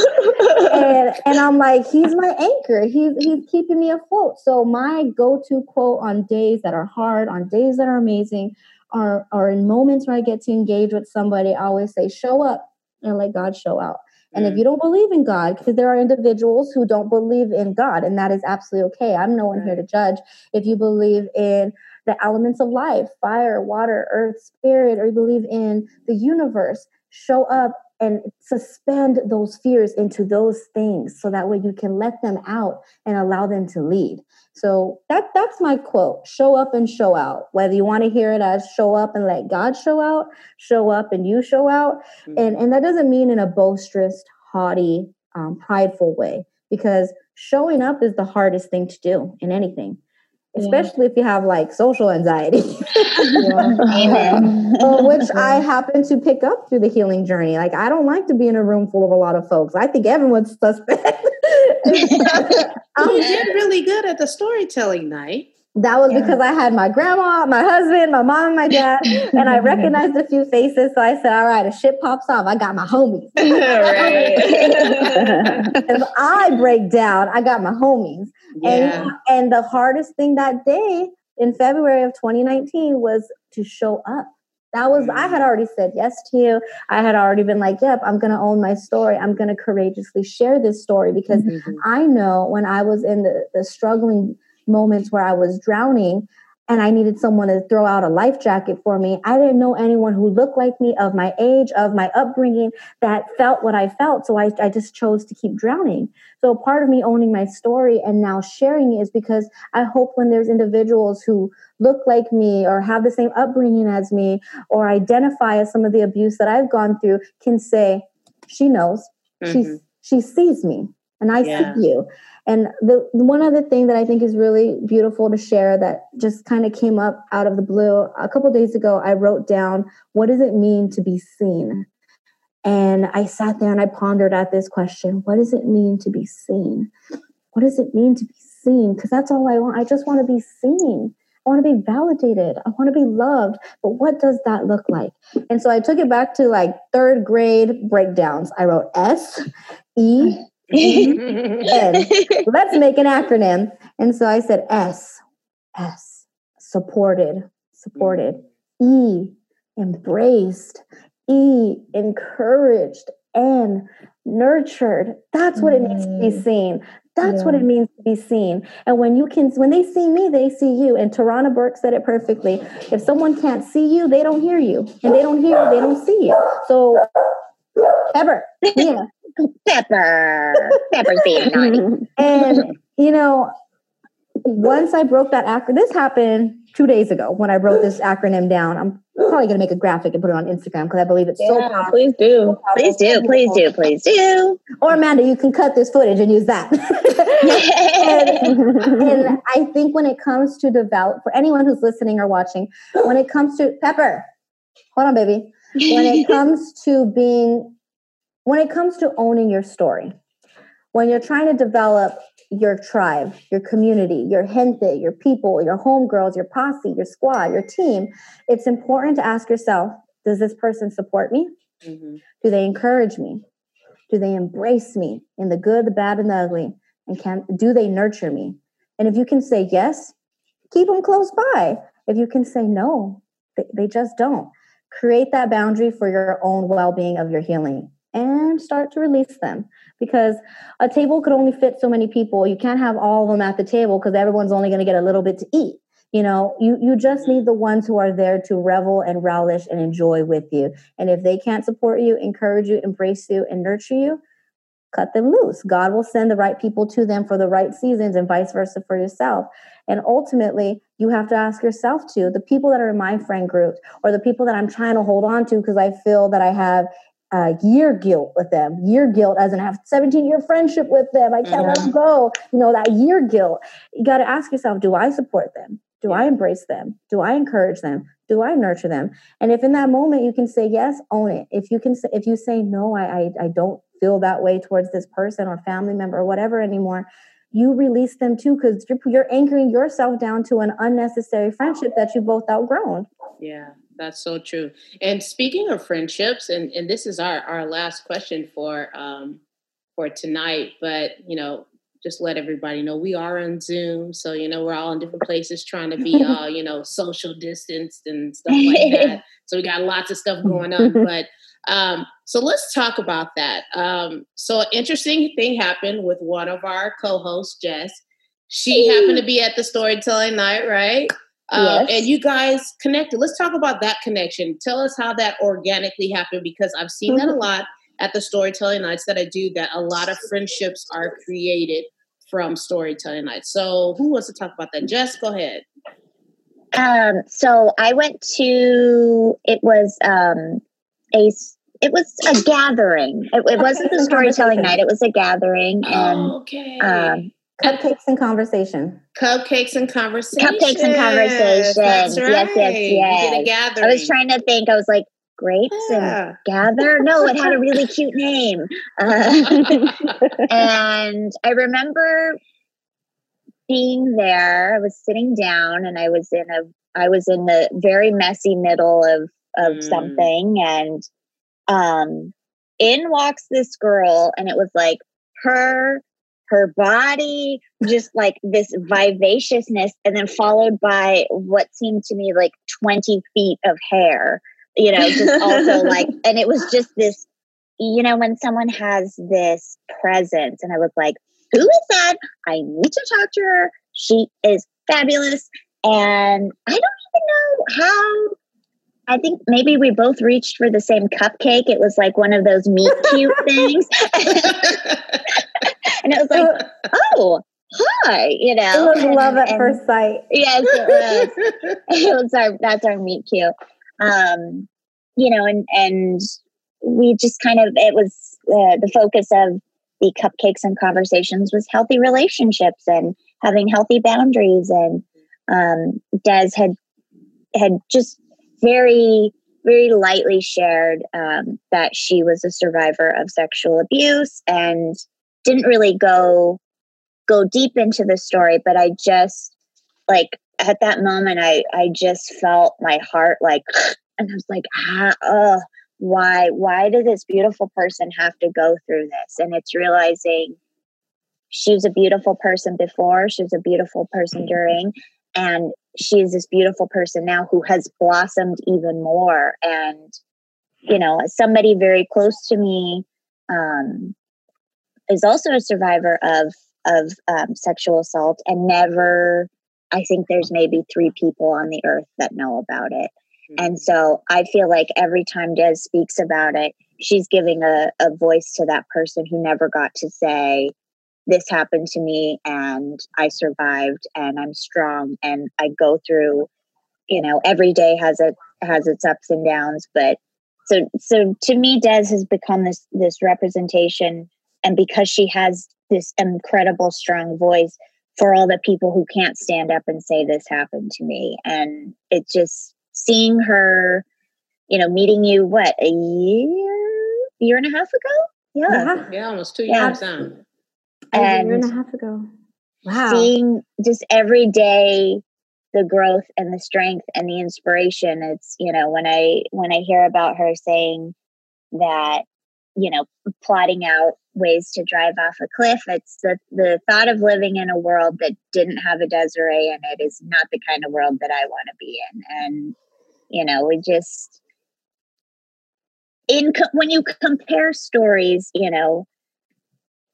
and and I'm like, he's my anchor. He's he's keeping me afloat. So my go-to quote on days that are hard, on days that are amazing, are are in moments where I get to engage with somebody. I always say, show up and let God show out. And if
Mm.
you don't believe in God, because there are individuals who don't believe in God, and that is absolutely okay. I'm no one here to judge. If you believe in the elements of life fire, water, earth, spirit, or you believe in the universe, show up and suspend those fears into those things so that way you can let them out and allow them to lead. So that that's my quote. Show up and show out. Whether you want to hear it as show up and let God show out, show up and you show out. And and that doesn't mean in a boisterous, haughty, um, prideful way because showing up is the hardest thing to do in anything especially if you have like social anxiety,
Amen.
uh, which I happen to pick up through the healing journey. Like, I don't like to be in a room full of a lot of folks. I think everyone's suspect.
you
I'm-
did really good at the storytelling night.
that was yeah. because I had my grandma, my husband, my mom, and my dad, and I recognized a few faces. So I said, "All right, if shit pops off, I got my homies." if I break down, I got my homies. Yeah. And and the hardest thing that day in February of 2019 was to show up. That was, I had mm. already said yes to you. I had already been like, yep, I'm going to own my story. I'm going to courageously share this story because mm-hmm. I know when I was in the, the struggling moments where I was drowning, and I needed someone to throw out a life jacket for me. I didn't know anyone who looked like me, of my age, of my upbringing, that felt what I felt. So I, I just chose to keep drowning. So part of me owning my story and now sharing it is because I hope when there's individuals who look like me or have the same upbringing as me or identify as some of the abuse that I've gone through can say, she knows, mm-hmm. she, she sees me and I yeah. see you. And the one other thing that I think is really beautiful to share that just kind of came up out of the blue a couple days ago, I wrote down what does it mean to be seen? And I sat there and I pondered at this question what does it mean to be seen? What does it mean to be seen? Because that's all I want. I just want to be seen. I want to be validated. I want to be loved. But what does that look like? And so I took it back to like third grade breakdowns. I wrote S, E. Let's make an acronym. And so I said S, S, supported, supported. E, embraced. E, encouraged. N, nurtured. That's what it means to be mm. seen. That's yeah. what it means to be seen. And when you can, when they see me, they see you. And Tarana Burke said it perfectly. If someone can't see you, they don't hear you. And they don't hear they don't see you. So, ever, yeah.
Pepper. Pepper's being naughty.
and, you know, once I broke that acronym, this happened two days ago when I wrote this acronym down. I'm probably going to make a graphic and put it on Instagram because I believe it's yeah, so
powerful. Please do. Please do. Please do. Please do.
Or Amanda, you can cut this footage and use that. and, and I think when it comes to develop, for anyone who's listening or watching, when it comes to Pepper, hold on, baby. When it comes to being when it comes to owning your story, when you're trying to develop your tribe, your community, your gente, your people, your homegirls, your posse, your squad, your team, it's important to ask yourself Does this person support me? Mm-hmm. Do they encourage me? Do they embrace me in the good, the bad, and the ugly? And can do they nurture me? And if you can say yes, keep them close by. If you can say no, they, they just don't. Create that boundary for your own well being of your healing and start to release them. Because a table could only fit so many people. You can't have all of them at the table because everyone's only going to get a little bit to eat. You know you you just need the ones who are there to revel and relish and enjoy with you. And if they can't support you encourage you embrace you and nurture you cut them loose. God will send the right people to them for the right seasons and vice versa for yourself. And ultimately you have to ask yourself to the people that are in my friend group or the people that i'm trying to hold on to because i feel that i have uh, year guilt with them, year guilt as in I have 17 year friendship with them. I can't mm-hmm. let them go. You know, that year guilt. You got to ask yourself, do I support them? Do. I embrace them? Do I encourage them? Do I nurture them? And if in that moment you can say yes, own it. If you can say, if you say no, I, I, I don't feel that way towards this person or family member or whatever anymore, you release them too because you're, you're anchoring yourself down to an unnecessary friendship that you both outgrown.
Yeah that's so true. And speaking of friendships, and, and this is our, our last question for um, for tonight, but you know, just let everybody know we are on Zoom. So, you know, we're all in different places trying to be all, you know, social distanced and stuff like that. So we got lots of stuff going on. But um, so let's talk about that. Um, so an interesting thing happened with one of our co-hosts, Jess. She happened to be at the storytelling night, right? Uh, yes. and you guys connected. Let's talk about that connection. Tell us how that organically happened because I've seen that a mm-hmm. lot at the storytelling nights that I do. That a lot of friendships are created from storytelling nights. So, who wants to talk about that? Jess, go ahead.
Um, so I went to it was um, a it was a gathering. It, it wasn't the storytelling night. It was a gathering, and oh, okay. um,
Cupcakes and conversation.
Cupcakes and conversation.
Cupcakes and conversation. That's right. Yes, yes, yes. I was trying to think. I was like, grapes yeah. and gather. No, it had a really cute name. Uh, and I remember being there, I was sitting down and I was in a I was in the very messy middle of of mm. something and um in walks this girl and it was like her her body just like this vivaciousness and then followed by what seemed to me like 20 feet of hair you know just also like and it was just this you know when someone has this presence and i was like who is that i need to talk to her she is fabulous and i don't even know how I think maybe we both reached for the same cupcake. It was like one of those meet cute things. and it was like, oh, hi, you know.
It was love at and, first sight.
Yes, it was. it was our that's our meet cute. Um, you know, and and we just kind of it was uh, the focus of the cupcakes and conversations was healthy relationships and having healthy boundaries and um, Des had had just very very lightly shared um, that she was a survivor of sexual abuse and didn't really go go deep into the story but i just like at that moment i i just felt my heart like and i was like ah, oh why why did this beautiful person have to go through this? And it's realizing she was a beautiful person before she was a beautiful person during and she is this beautiful person now who has blossomed even more. And you know somebody very close to me um, is also a survivor of of um, sexual assault and never i think there's maybe three people on the earth that know about it mm-hmm. and so i feel like every time des speaks about it she's giving a, a voice to that person who never got to say this happened to me and I survived and I'm strong and I go through, you know, every day has it has its ups and downs. But so so to me, Des has become this this representation and because she has this incredible strong voice for all the people who can't stand up and say this happened to me. And it just seeing her, you know, meeting you what, a year, year and a half ago?
Yeah. Yeah, yeah almost two years yeah.
And a year and a half ago.
Wow. Seeing just every day the growth and the strength and the inspiration. It's, you know, when I when I hear about her saying that, you know, plotting out ways to drive off a cliff, it's the the thought of living in a world that didn't have a Desiree and it is not the kind of world that I want to be in. And, you know, we just in when you compare stories, you know,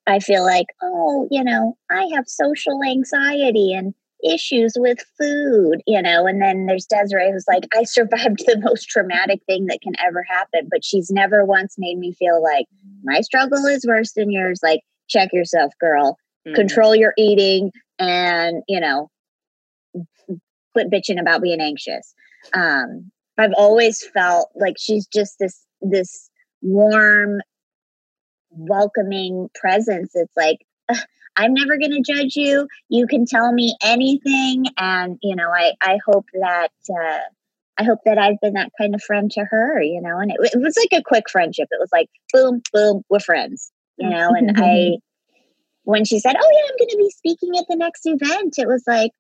I feel like, oh, you know, I have social anxiety and issues with food, you know, and then there's Desiree who's like, I survived the most traumatic thing that can ever happen, but she's never once made me feel like my struggle is worse than yours. Like, check yourself, girl, mm-hmm. control your eating and, you know, quit bitching about being anxious. Um, I've always felt like she's just this, this warm, welcoming presence. It's like, I'm never going to judge you. You can tell me anything. And, you know, I, I hope that, uh, I hope that I've been that kind of friend to her, you know, and it, it was like a quick friendship. It was like, boom, boom, we're friends, you know, and I, when she said, oh yeah, I'm going to be speaking at the next event, it was like,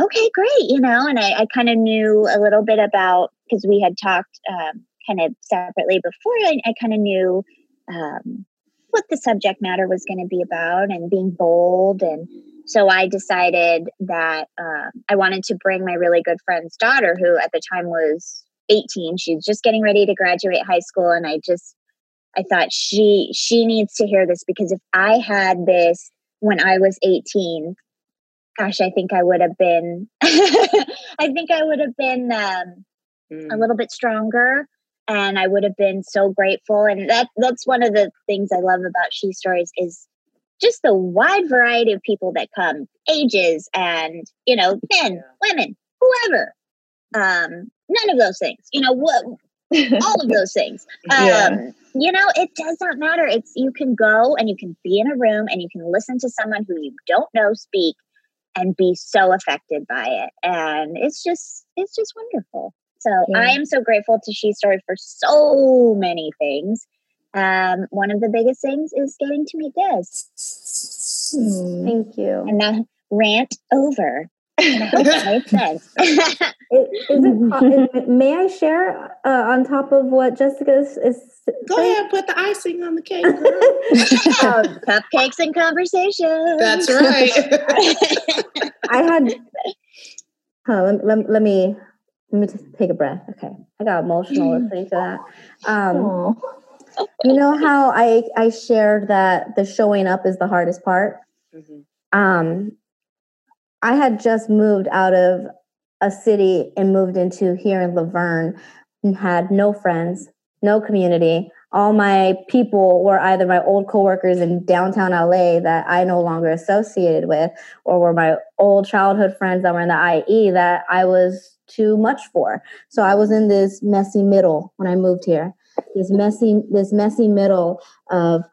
okay, great, you know, and I, I kind of knew a little bit about, because we had talked um, kind of separately before, I, I kind of knew um, what the subject matter was going to be about and being bold. And so I decided that um, I wanted to bring my really good friend's daughter, who at the time was 18. She's just getting ready to graduate high school. And I just, I thought she she needs to hear this because if I had this when I was 18, gosh, I think I would have been, I think I would have been um, mm. a little bit stronger and I would have been so grateful. And that that's one of the things I love about She Stories is just the wide variety of people that come, ages and you know, men, women, whoever. Um, none of those things. You know what? all of those things. Um, yeah. You know, it does not matter. It's you can go and you can be in a room and you can listen to someone who you don't know speak and be so affected by it. And it's just, it's just wonderful. So yeah. I am so grateful to She Story for so many things. Um, one of the biggest things is getting to meet Des.
Hmm. Thank you.
And that rant over. And I hope that made sense.
is, is it, is, may I share uh, on top of what Jessica is? is
Go saying? ahead, put the icing on the cake, girl.
um, cupcakes and conversation.
That's right.
I had. let, let, let me let me just take a breath. Okay, I got emotional mm. listening to that. Um, you know how I I shared that the showing up is the hardest part. Mm-hmm. Um, I had just moved out of a city and moved into here in La Verne and had no friends, no community. All my people were either my old coworkers in downtown LA that I no longer associated with, or were my old childhood friends that were in the IE that I was too much for. So I was in this messy middle when I moved here. This messy, this messy middle of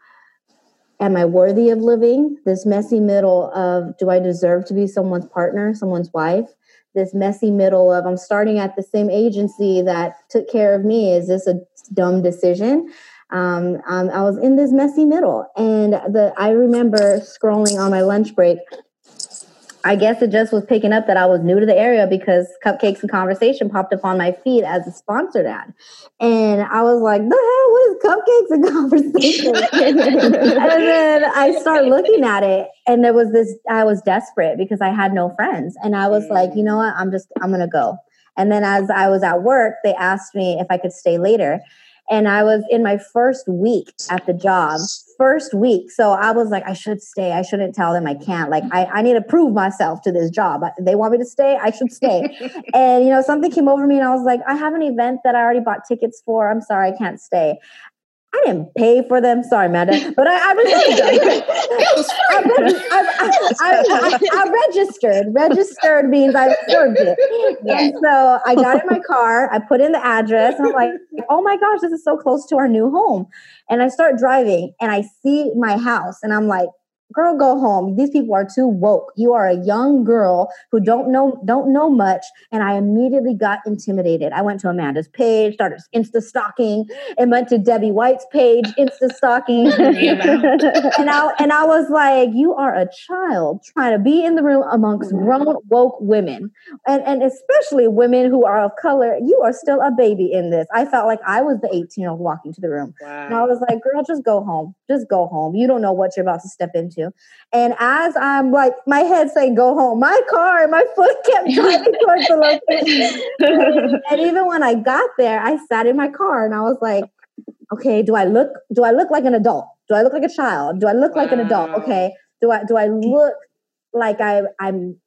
am I worthy of living? This messy middle of do I deserve to be someone's partner, someone's wife? This messy middle of I'm starting at the same agency that took care of me. Is this a dumb decision? Um, um, I was in this messy middle, and the I remember scrolling on my lunch break I guess it just was picking up that I was new to the area because Cupcakes and Conversation popped up on my feed as a sponsored ad. And I was like, the hell, what is Cupcakes and Conversation? and then I started looking at it and there was this, I was desperate because I had no friends. And I was like, you know what, I'm just, I'm going to go. And then as I was at work, they asked me if I could stay later. And I was in my first week at the job, first week. So I was like, I should stay. I shouldn't tell them I can't. Like, I, I need to prove myself to this job. They want me to stay. I should stay. and, you know, something came over me and I was like, I have an event that I already bought tickets for. I'm sorry, I can't stay. I didn't pay for them. Sorry, Amanda, but I, I, I, I, I, registered. Registered means I reserved it. And so I got in my car. I put in the address, and I'm like, "Oh my gosh, this is so close to our new home." And I start driving, and I see my house, and I'm like, girl go home. These people are too woke. You are a young girl who don't know don't know much and i immediately got intimidated. I went to amanda's page started insta stalking and went to debbie white's page insta stalking. And i and i was like you are a child trying to be in the room amongst grown woke women. And and especially women who are of color you are still a baby in this. I felt like i was the 18 year old walking to the room. Wow. and i was like girl just go home. Just go home. You don't know what you're about to step into And as I'm like, my head saying, go home, my car and my foot kept driving towards the location. and even when I got there, I sat in my car and I was like, okay, do I look, do I look like an adult? Do I look like a child? Do I look wow. like an adult? Okay. Do I, do I look like I, I'm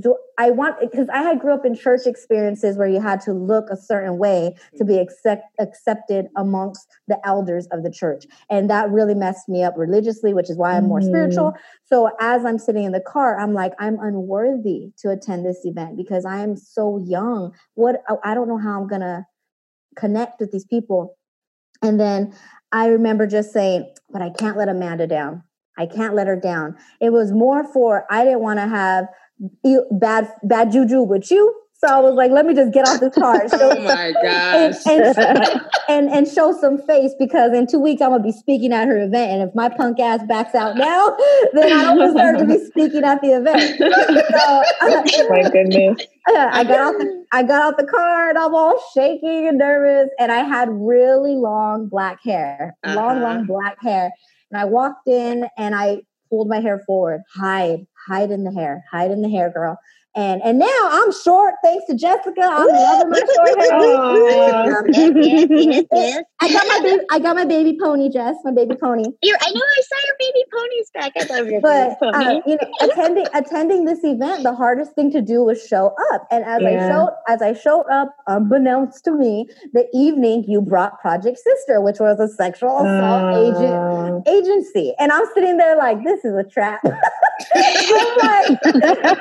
do I want because I had grew up in church experiences where you had to look a certain way to be accept, accepted amongst the elders of the church, and that really messed me up religiously, which is why I'm more mm. spiritual. So as I'm sitting in the car, I'm like, I'm unworthy to attend this event because I am so young. What I don't know how I'm gonna connect with these people, and then I remember just saying, but I can't let Amanda down. I can't let her down. It was more for I didn't want to have bad bad juju with you. So I was like, let me just get off this car.
oh my gosh.
And, and, and, and, show some face because in two weeks I'm gonna be speaking at her event. And if my punk ass backs out now, then I don't deserve to be speaking at the event.
So, my goodness.
I got off the I got out the car and I'm all shaking and nervous. And I had really long black hair. Uh-huh. Long, long black hair. And I walked in and I pulled my hair forward, hide, hide in the hair, hide in the hair, girl. And and now I'm short thanks to Jessica. I'm loving my short hair. I got my baby, I got my baby pony, Jess, my baby pony.
You're, I know I saw your baby ponies back. I love your
but, baby pony. Uh, you know, attending attending this event, the hardest thing to do was show up. And as yeah. I showed as I showed up, unbeknownst to me, the evening you brought Project Sister, which was a sexual assault uh. agent agency. And I'm sitting there like, this is a trap. I'm like,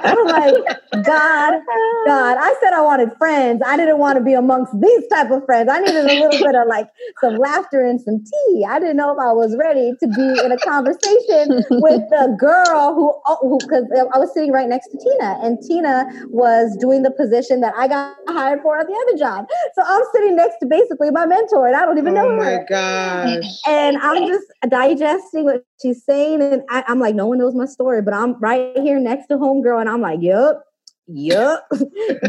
I'm like God, God. I said I wanted friends. I didn't want to be amongst these type of friends. I needed a little bit of like some laughter and some tea. I didn't know if I was ready to be in a conversation with the girl who, oh, because I was sitting right next to Tina, and Tina was doing the position that I got hired for at the other job. So I'm sitting next to basically my mentor, and I don't even know oh
her.
Oh
my gosh!
And I'm just digesting what she's saying, and I, am like, no one knows my story but I'm right here next to homegirl, and I'm like, yup, yup,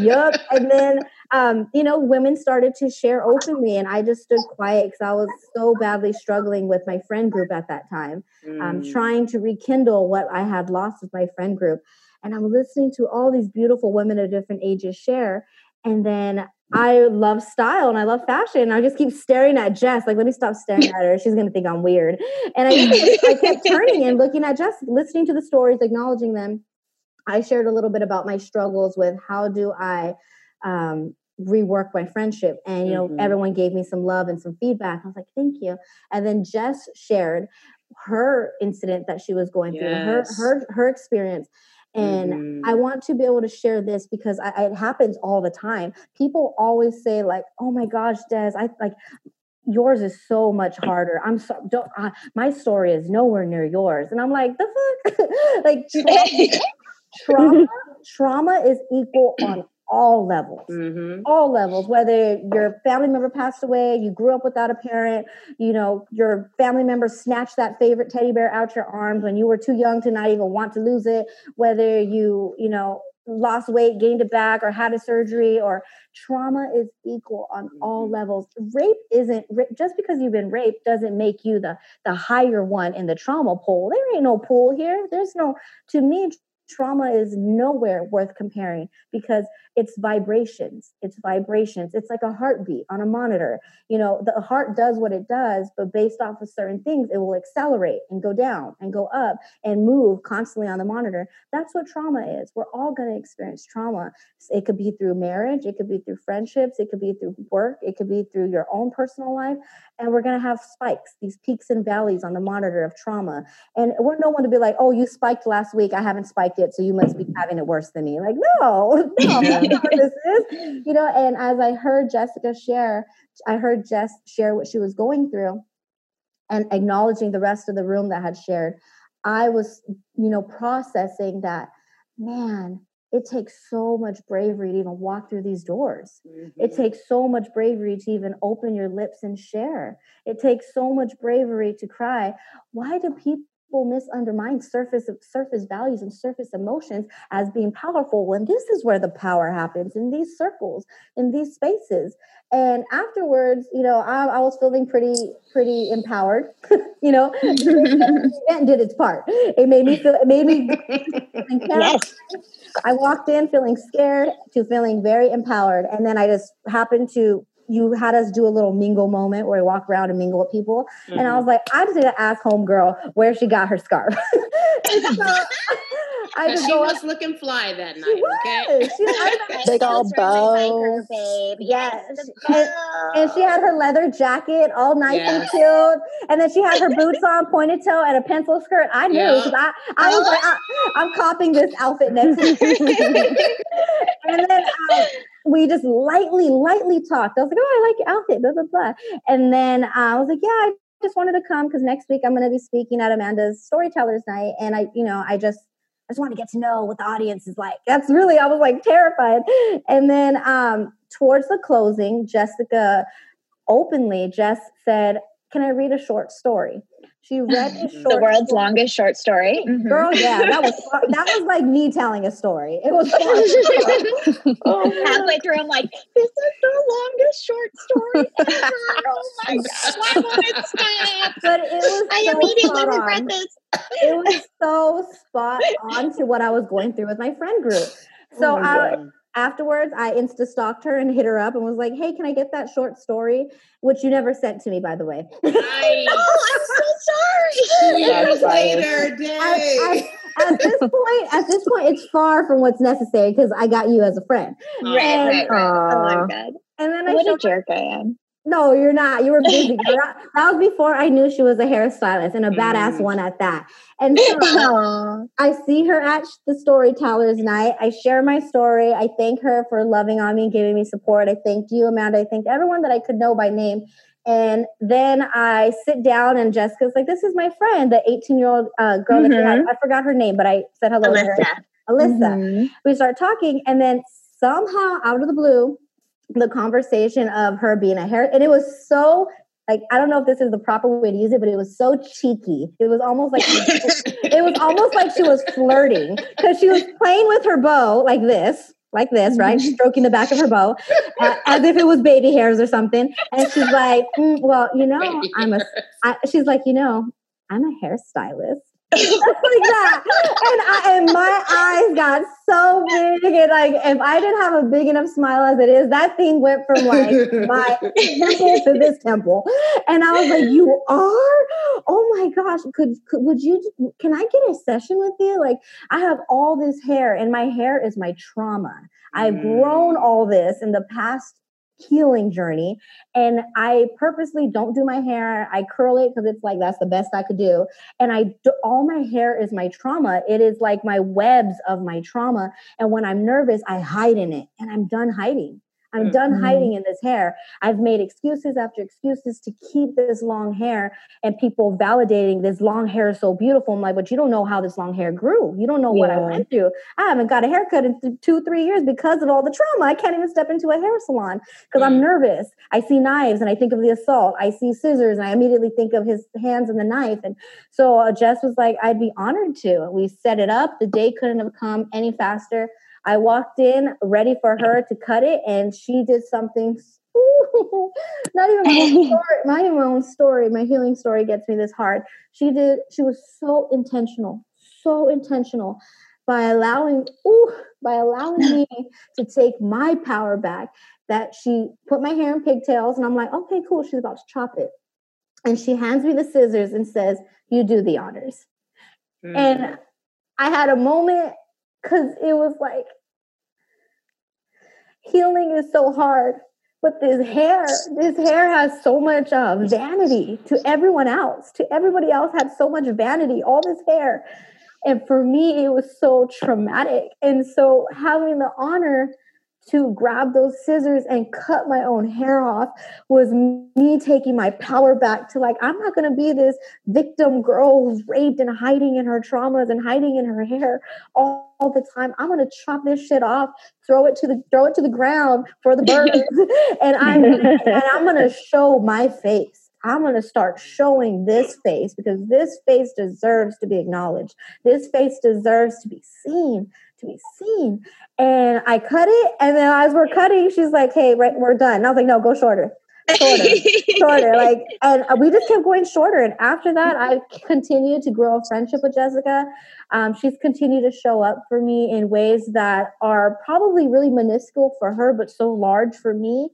yup. And then, um, you know, women started to share openly, and I just stood quiet because I was so badly struggling with my friend group at that time, um, mm. um, trying to rekindle what I had lost with my friend group. And I'm listening to all these beautiful women of different ages share. And then I love style and I love fashion. I just keep staring at Jess. Like, let me stop staring at her. She's gonna think I'm weird. And I, I kept turning and looking at Jess, listening to the stories, acknowledging them. I shared a little bit about my struggles with how do I um, rework my friendship, and you know, mm-hmm. everyone gave me some love and some feedback. I was like, thank you. And then Jess shared her incident that she was going yes. through, her her her experience. And mm-hmm. I want to be able to share this because I, it happens all the time. People always say like, "Oh my gosh, Des, I like yours is so much harder. I'm so don't uh, my story is nowhere near yours." And I'm like, "The fuck?" like trauma, trauma, is equal on all levels, mm-hmm. all levels, whether your family member passed away, you grew up without a parent, you know, your family member snatched that favorite teddy bear out your arms when you were too young to not even want to lose it, whether you, you know, lost weight, gained it back, or had a surgery, or trauma is equal on all mm-hmm. levels. Rape isn't just because you've been raped doesn't make you the the higher one in the trauma pool. There ain't no pool here. There's no to me trauma is nowhere worth comparing because it's vibrations it's vibrations it's like a heartbeat on a monitor. You know the heart does what it does but based off of certain things it will accelerate and go down and go up and move constantly on the monitor. That's what trauma is. We're all going to experience trauma. It could be through marriage it could be through friendships it could be through work it could be through your own personal life and we're going to have spikes these peaks and valleys on the monitor of trauma. And we're no one to be like oh you spiked last week i haven't spiked it so you must be having it worse than me like no no this is, you know. And as I heard Jessica share, I heard Jess share what she was going through and acknowledging the rest of the room that had shared. I was, you know, processing that, man, it takes so much bravery to even walk through these doors. Mm-hmm. It takes so much bravery to even open your lips and share. It takes so much bravery to cry. Why do people people misundermine surface surface values and surface emotions as being powerful when this is where the power happens in these circles in these spaces. And afterwards you know i, I was feeling pretty pretty empowered you know? Did its part. It made me feel it made me yes. i walked in feeling scared to feeling very empowered. And then i just happened to you had us do a little mingle moment where we walk around and mingle with people. Mm-hmm. And I mm-hmm. was like, I just need to ask homegirl where she got her scarf.
so, I she was up. looking fly that night. Okay, she
was, big old bow,
babe. Yes, and, and, she had her leather jacket, all nice yes. and cute, and then she had her boots on, pointed toe, and a pencil skirt. I knew because I, I was like, I, am copying this outfit next week. and then um, we just lightly, lightly talked. I was like, oh, I like your outfit, blah, blah, blah. And then uh, I was like, yeah, I just wanted to come because next week I'm going to be speaking at Amanda's Storytellers Night. And I, you know, I just, I just want to get to know what the audience is like. That's really, I was like terrified. And then um, towards the closing, Jessica openly just said, Can I read a short story? She read
a short the world's story. longest short story.
Mm-hmm. Girl, yeah, that was that was like me telling a story. It was
oh, halfway through. I'm like, this is the longest short story ever. Oh my god! Why won't it stop? But it was. I so immediately regret this.
It was so spot on to what I was going through with my friend group. So oh I afterwards i insta stalked her and hit her up and was like hey can i get that short story? Which you never sent to me by the way.
Oh i'm so sorry.
Years later day
at, at, this point at this point it's far from what's necessary because i got you as a friend.
Right, and, right, right. oh my uh, god. and then I what a jerk i am
no, you're not. You were busy. that, was before I knew she was a hairstylist and a badass mm. one at that. And so I see her at the storytellers night. I share my story. I thank her for loving on me and giving me support. I thanked you, Amanda. I thanked everyone that I could know by name. And then I sit down and Jessica's like, this is my friend, the 18 year old uh, girl mm-hmm. that had, I forgot her name, but I said hello Alyssa. to her. Alyssa. Mm-hmm. We start talking and then somehow out of the blue, the conversation of her being a hair and it was so like I don't know if this is the proper way to use it, but it was so cheeky. It was almost like it was almost like she was flirting because she was playing with her bow like this, like this, right? Mm-hmm. Stroking the back of her bow uh, as if it was baby hairs or something. And she's like, mm, "Well, you know, I'm a." I, she's like, "You know, I'm a hairstylist." Like that. And, I, and my eyes got so big. And like, if I didn't have a big enough smile as it is, that thing went from like my temple to this temple. And I was like, you are? Oh my gosh. Could, could, would you, can I get a session with you? Like, I have all this hair and my hair is my trauma. I've grown mm. all this in the past healing journey. And I purposely don't do my hair. I curl it because it's like that's the best I could do. And I do, all my hair is my trauma. It is like my webs of my trauma. And when I'm nervous, I hide in it and I'm done hiding. I'm done mm-hmm. hiding in this hair. I've made excuses after excuses to keep this long hair and people validating this long hair is so beautiful. I'm like, but you don't know how this long hair grew. You don't know yeah. what I went through. I haven't got a haircut in th- two, three years because of all the trauma. I can't even step into a hair salon because I'm mm. nervous. I see knives and I think of the assault. I see scissors and I immediately think of his hands and the knife. And so uh, Jess was like, I'd be honored to. We set it up. The day couldn't have come any faster. I walked in ready for her to cut it, and she did something. not even my own story. Not even my own story. My healing story gets me this hard. She did. She was so intentional, so intentional by allowing, ooh, by allowing me to take my power back. That she put my hair in pigtails, and I'm like, okay, cool. She's about to chop it, and she hands me the scissors and says, "You do the honors." Mm. And I had a moment because it was like healing is so hard but this hair this hair has so much uh, vanity to everyone else to everybody else had so much vanity all this hair. And for me it was so traumatic. And so having the honor to grab those scissors and cut my own hair off was me taking my power back to like i'm not going to be this victim girl who's raped and hiding in her traumas and hiding in her hair all, all the time. I'm going to chop this shit off throw it to the throw it to the ground for the birds and i'm and i'm going to show my face. I'm going to start showing this face because this face deserves to be acknowledged. This face deserves to be seen, to be seen. And I cut it. And then as we're cutting, she's like, hey, right, we're done. And I was like, no, go shorter. Shorter, shorter. Like, and we just kept going shorter. And after that, I continued to grow a friendship with Jessica. Um, she's continued to show up for me in ways that are probably really minuscule for her, but so large for me.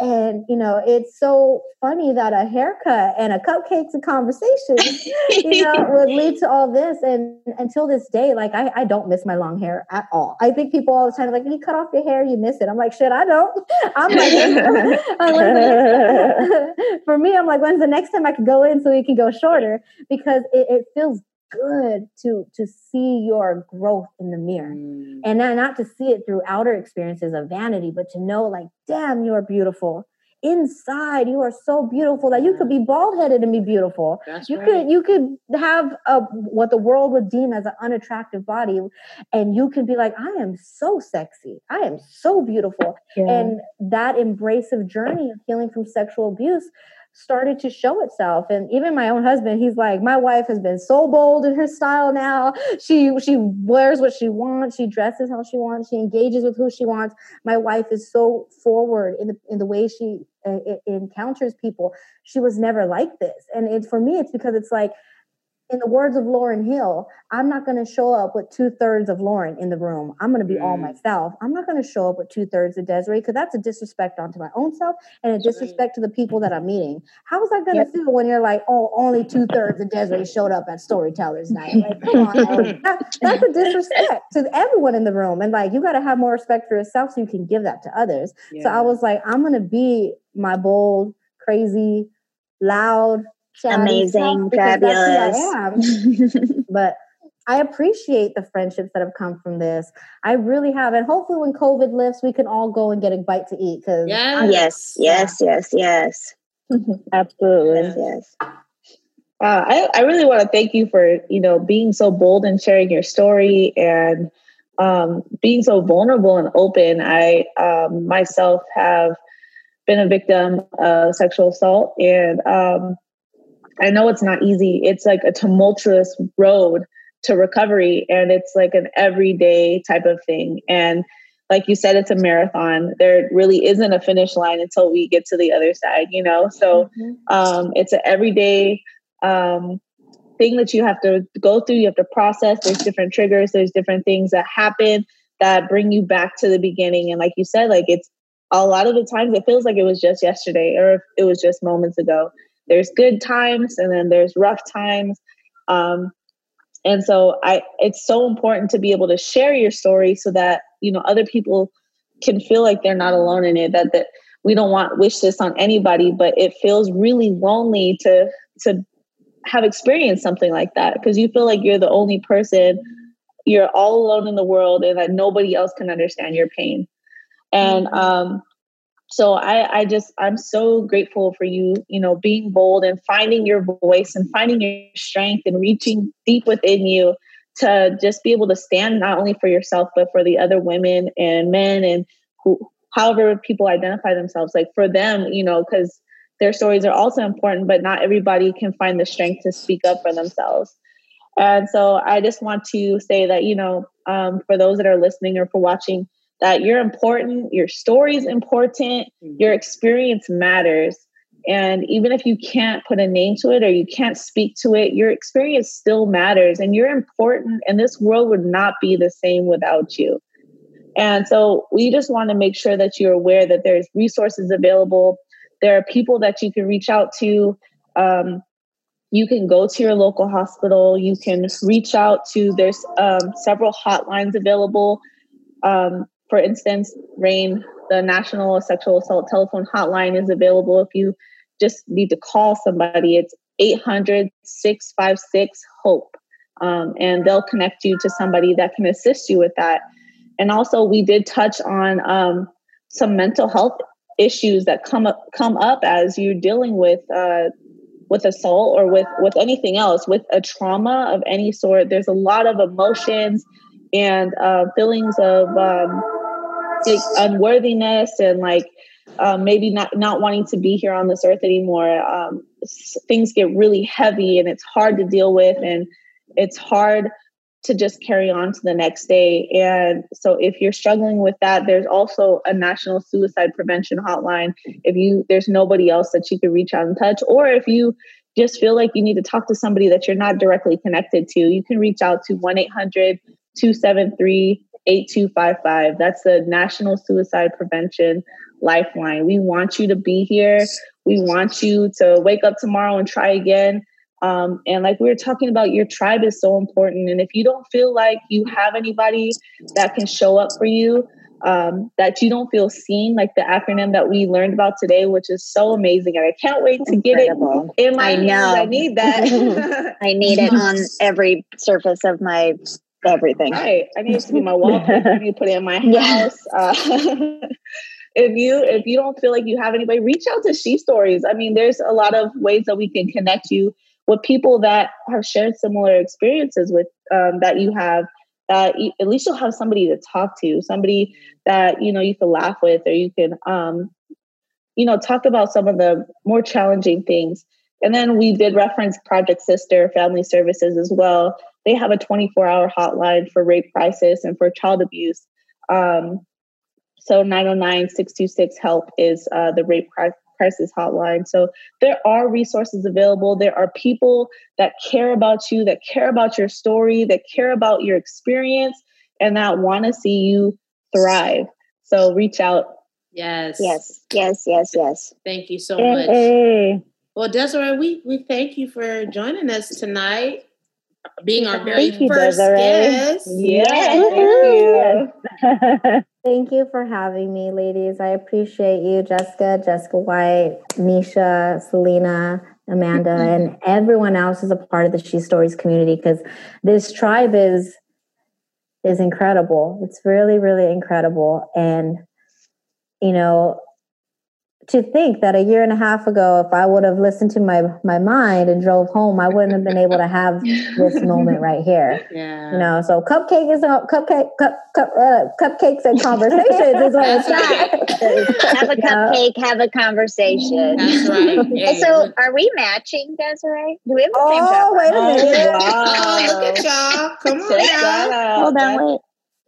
And you know, it's so funny that a haircut and a cupcakes and conversation, you know, would lead to all this. And until this day, like I, I don't miss my long hair at all. I think people all the time like, when you cut off your hair, you miss it. I'm like, shit, I don't. I'm like, I'm like for me, I'm like, when's the next time I can go in so we can go shorter? Because it, it feels good to to see your growth in the mirror mm. and not, not to see it through outer experiences of vanity but to know like damn you're beautiful inside you are so beautiful that you could be bald headed and be beautiful That's you right. could you could have a what the world would deem as an unattractive body and you can be like i am so sexy i am so beautiful yeah. and that embrace of journey of healing from sexual abuse started to show itself. And even my own husband he's like my wife has been so bold in her style now. She she wears what she wants. She dresses how she wants. She engages with who she wants. My wife is so forward in the in the way she uh, encounters people. She was never like this. And it, for me it's because it's like in the words of Lauryn Hill, I'm not going to show up with two thirds of Lauryn in the room. I'm going to be mm. all myself. I'm not going to show up with two thirds of Desiree because that's a disrespect onto my own self and a disrespect to the people that I'm meeting. How was I going to yep. feel when you're like, oh, only two thirds of Desiree showed up at Storytellers Night? Like, come on, that, that's a disrespect to everyone in the room. And like, you got to have more respect for yourself so you can give that to others. Yeah. So I was like, I'm going to be my bold, crazy, loud,
amazing, fabulous.
but I appreciate the friendships that have come from this. I really have, and hopefully, when COVID lifts, we can all go and get a bite to eat. Because
yes, yes, yes, yes,
absolutely,
yes.
Uh, I, I really want to thank you for you know being so bold and sharing your story and um, being so vulnerable and open. I um, myself have been a victim of sexual assault. And um, I know it's not easy. It's like a tumultuous road to recovery, and it's like an everyday type of thing. And like you said, it's a marathon. There really isn't a finish line until we get to the other side, you know? So mm-hmm. um, it's an everyday um, thing that you have to go through, you have to process. There's different triggers, there's different things that happen that bring you back to the beginning. And like you said, like it's a lot of the times it feels like it was just yesterday or it was just moments ago. There's good times and then there's rough times. Um, and so I it's so important to be able to share your story so that, you know, other people can feel like they're not alone in it, that that we don't want wish this on anybody, but it feels really lonely to to have experienced something like that because you feel like you're the only person you're all alone in the world and that nobody else can understand your pain and um so I, I just i'm so grateful for you you know being bold and finding your voice and finding your strength and reaching deep within you to just be able to stand not only for yourself but for the other women and men and who however people identify themselves like for them you know because their stories are also important, but not everybody can find the strength to speak up for themselves. And so I just want to say that, you know, um, for those that are listening or for watching, that you're important, your story is important, mm-hmm. your experience matters. And even if you can't put a name to it or you can't speak to it, your experience still matters and you're important. And this world would not be the same without you. And so we just want to make sure that you're aware that there's resources available there are people that you can reach out to. Um, you can go to your local hospital. You can reach out to, there's um, several hotlines available. Um, for instance, RAINN, the National Sexual Assault Telephone Hotline, is available if you just need to call somebody. It's 800 656 HOPE. Um, and they'll connect you to somebody that can assist you with that. And also, we did touch on um, some mental health issues that come up come up as you're dealing with uh, with assault or with with anything else with a trauma of any sort there's a lot of emotions and uh, feelings of um, like unworthiness and like um, maybe not not wanting to be here on this earth anymore um, things get really heavy and it's hard to deal with and it's hard to just carry on to the next day. And so if you're struggling with that, there's also a national suicide prevention hotline. If you there's nobody else that you can reach out and touch, or if you just feel like you need to talk to somebody that you're not directly connected to, you can reach out to 1-800-273 8255. That's the National Suicide Prevention Lifeline. We want you to be here. We want you to wake up tomorrow and try again. Um, and like we were talking about, your tribe is so important. And if you don't feel like you have anybody that can show up for you, um, that you don't feel seen, like the acronym that we learned about today, which is so amazing. And I can't wait to
Incredible.
get it in my
I know.
I need that.
I need it on every surface of my everything.
Right. I need it to be my wallpaper. Need put it in my house. Uh, if you if you don't feel like you have anybody, reach out to She Stories. I mean, there's a lot of ways that we can connect you with people that have shared similar experiences with um, that you have that you, at least you'll have somebody to talk to somebody that you know you can laugh with or you can um, you know talk about some of the more challenging things and then we did reference project sister family services as well they have a 24 hour hotline for rape crisis and for child abuse um, so 909 626 help is uh, the rape crisis hotline. So there are resources available. There are people that care about you, that care about your story, that care about your experience, and that want to see you thrive. So reach out.
Yes.
Yes. Yes. Yes. Yes.
Thank you so much. Hey. Well, Desiree, we, we thank you for joining us tonight being our very
thank
first
you,
guest.
Yes. yes.
Thank you. Thank you for having me, ladies. I appreciate you, Jessica, Jessica White, Nisha, Selena, Amanda, and everyone else is a part of the She Stories community because this tribe is is incredible. It's really, really incredible. And you know, to think that a year and a half ago, if I would have listened to my my mind and drove home, I wouldn't have been able to have this moment right here.
Yeah.
You know, so cupcake is a cupcake, cup, cup, uh, cupcakes and conversations is what it's
right. have a cupcake, have a conversation.
That's right.
Yeah. So, are we matching, Desiree? Do we have the
oh,
same
Oh, wait a minute!
Oh, look at y'all! Come on, y'all.
Hold on, wait.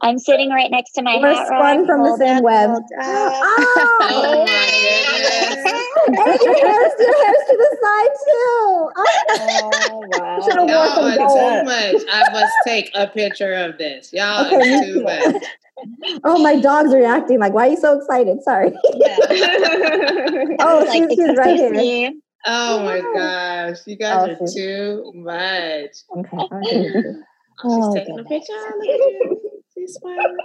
I'm sitting right next to my
We're
hat
spun
rack.
from the same
up,
web.
hold up.
Oh,
oh, oh my goodness!
and your hair's, your hair's to the side too. Oh,
Oh, wow.
Should've
Y'all
some
are
gold.
too much. I must take a picture of this. Y'all
Okay,
are too
too.
much.
oh, my dog's reacting like, "Why are you so excited?" Sorry. oh,
Like,
she's, she's right here.
me.
Oh my gosh, you guys
Oh,
are too much.
Okay. okay.
Oh, she's
Oh,
taking a picture. Look at you. She's smiling.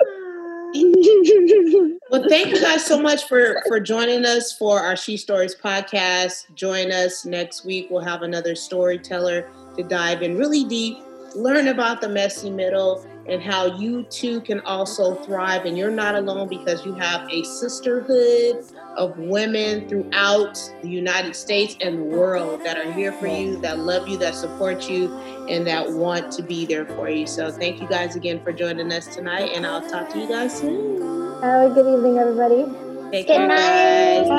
Well, thank you guys so much for for joining us for our She Stories podcast. Join us next week. We'll have another storyteller to dive in really deep, learn about the messy middle, and how you too can also thrive. And you're not alone because you have a sisterhood of women throughout the United States and the world that are here for you, that love you, that support you, and that want to be there for you. So thank you guys again for joining us tonight, and I'll talk to you guys soon.
Have a good evening, everybody.
Take
Good
care,
night.
guys. Thank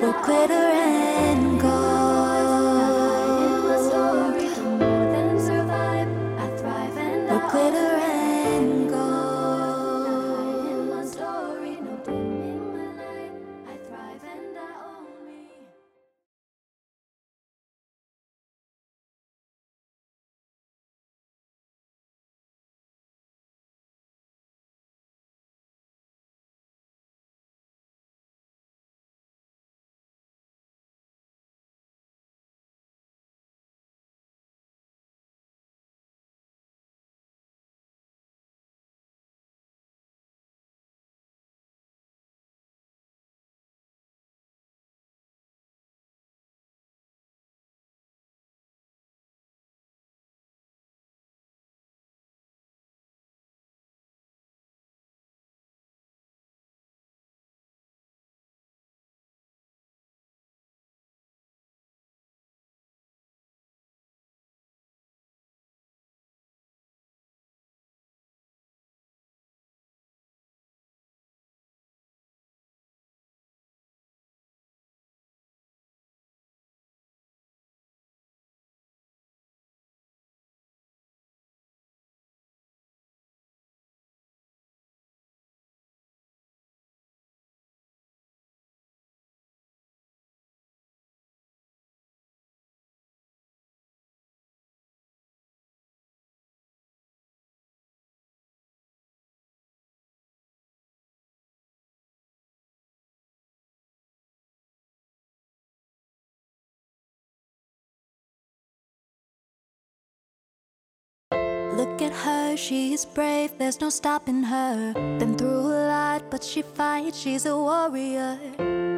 you. Bye.
Look at her, she's brave, there's no stopping her. Been through a lot, but she fights, she's a warrior.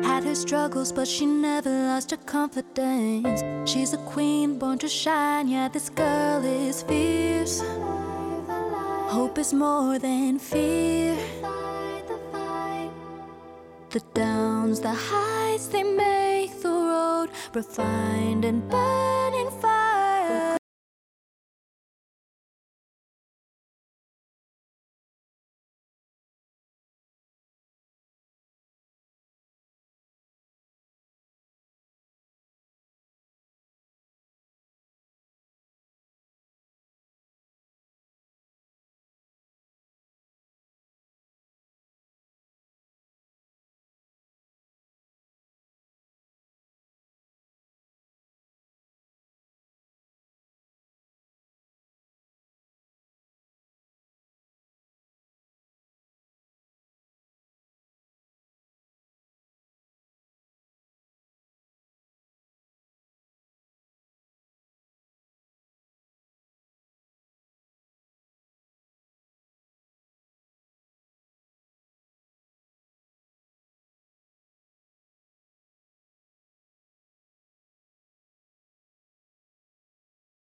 Had her struggles, but she never lost her confidence. She's a queen born to shine, yeah, this girl is fierce. Hope is more than fear. The downs, the heights, they make the road refined and burned.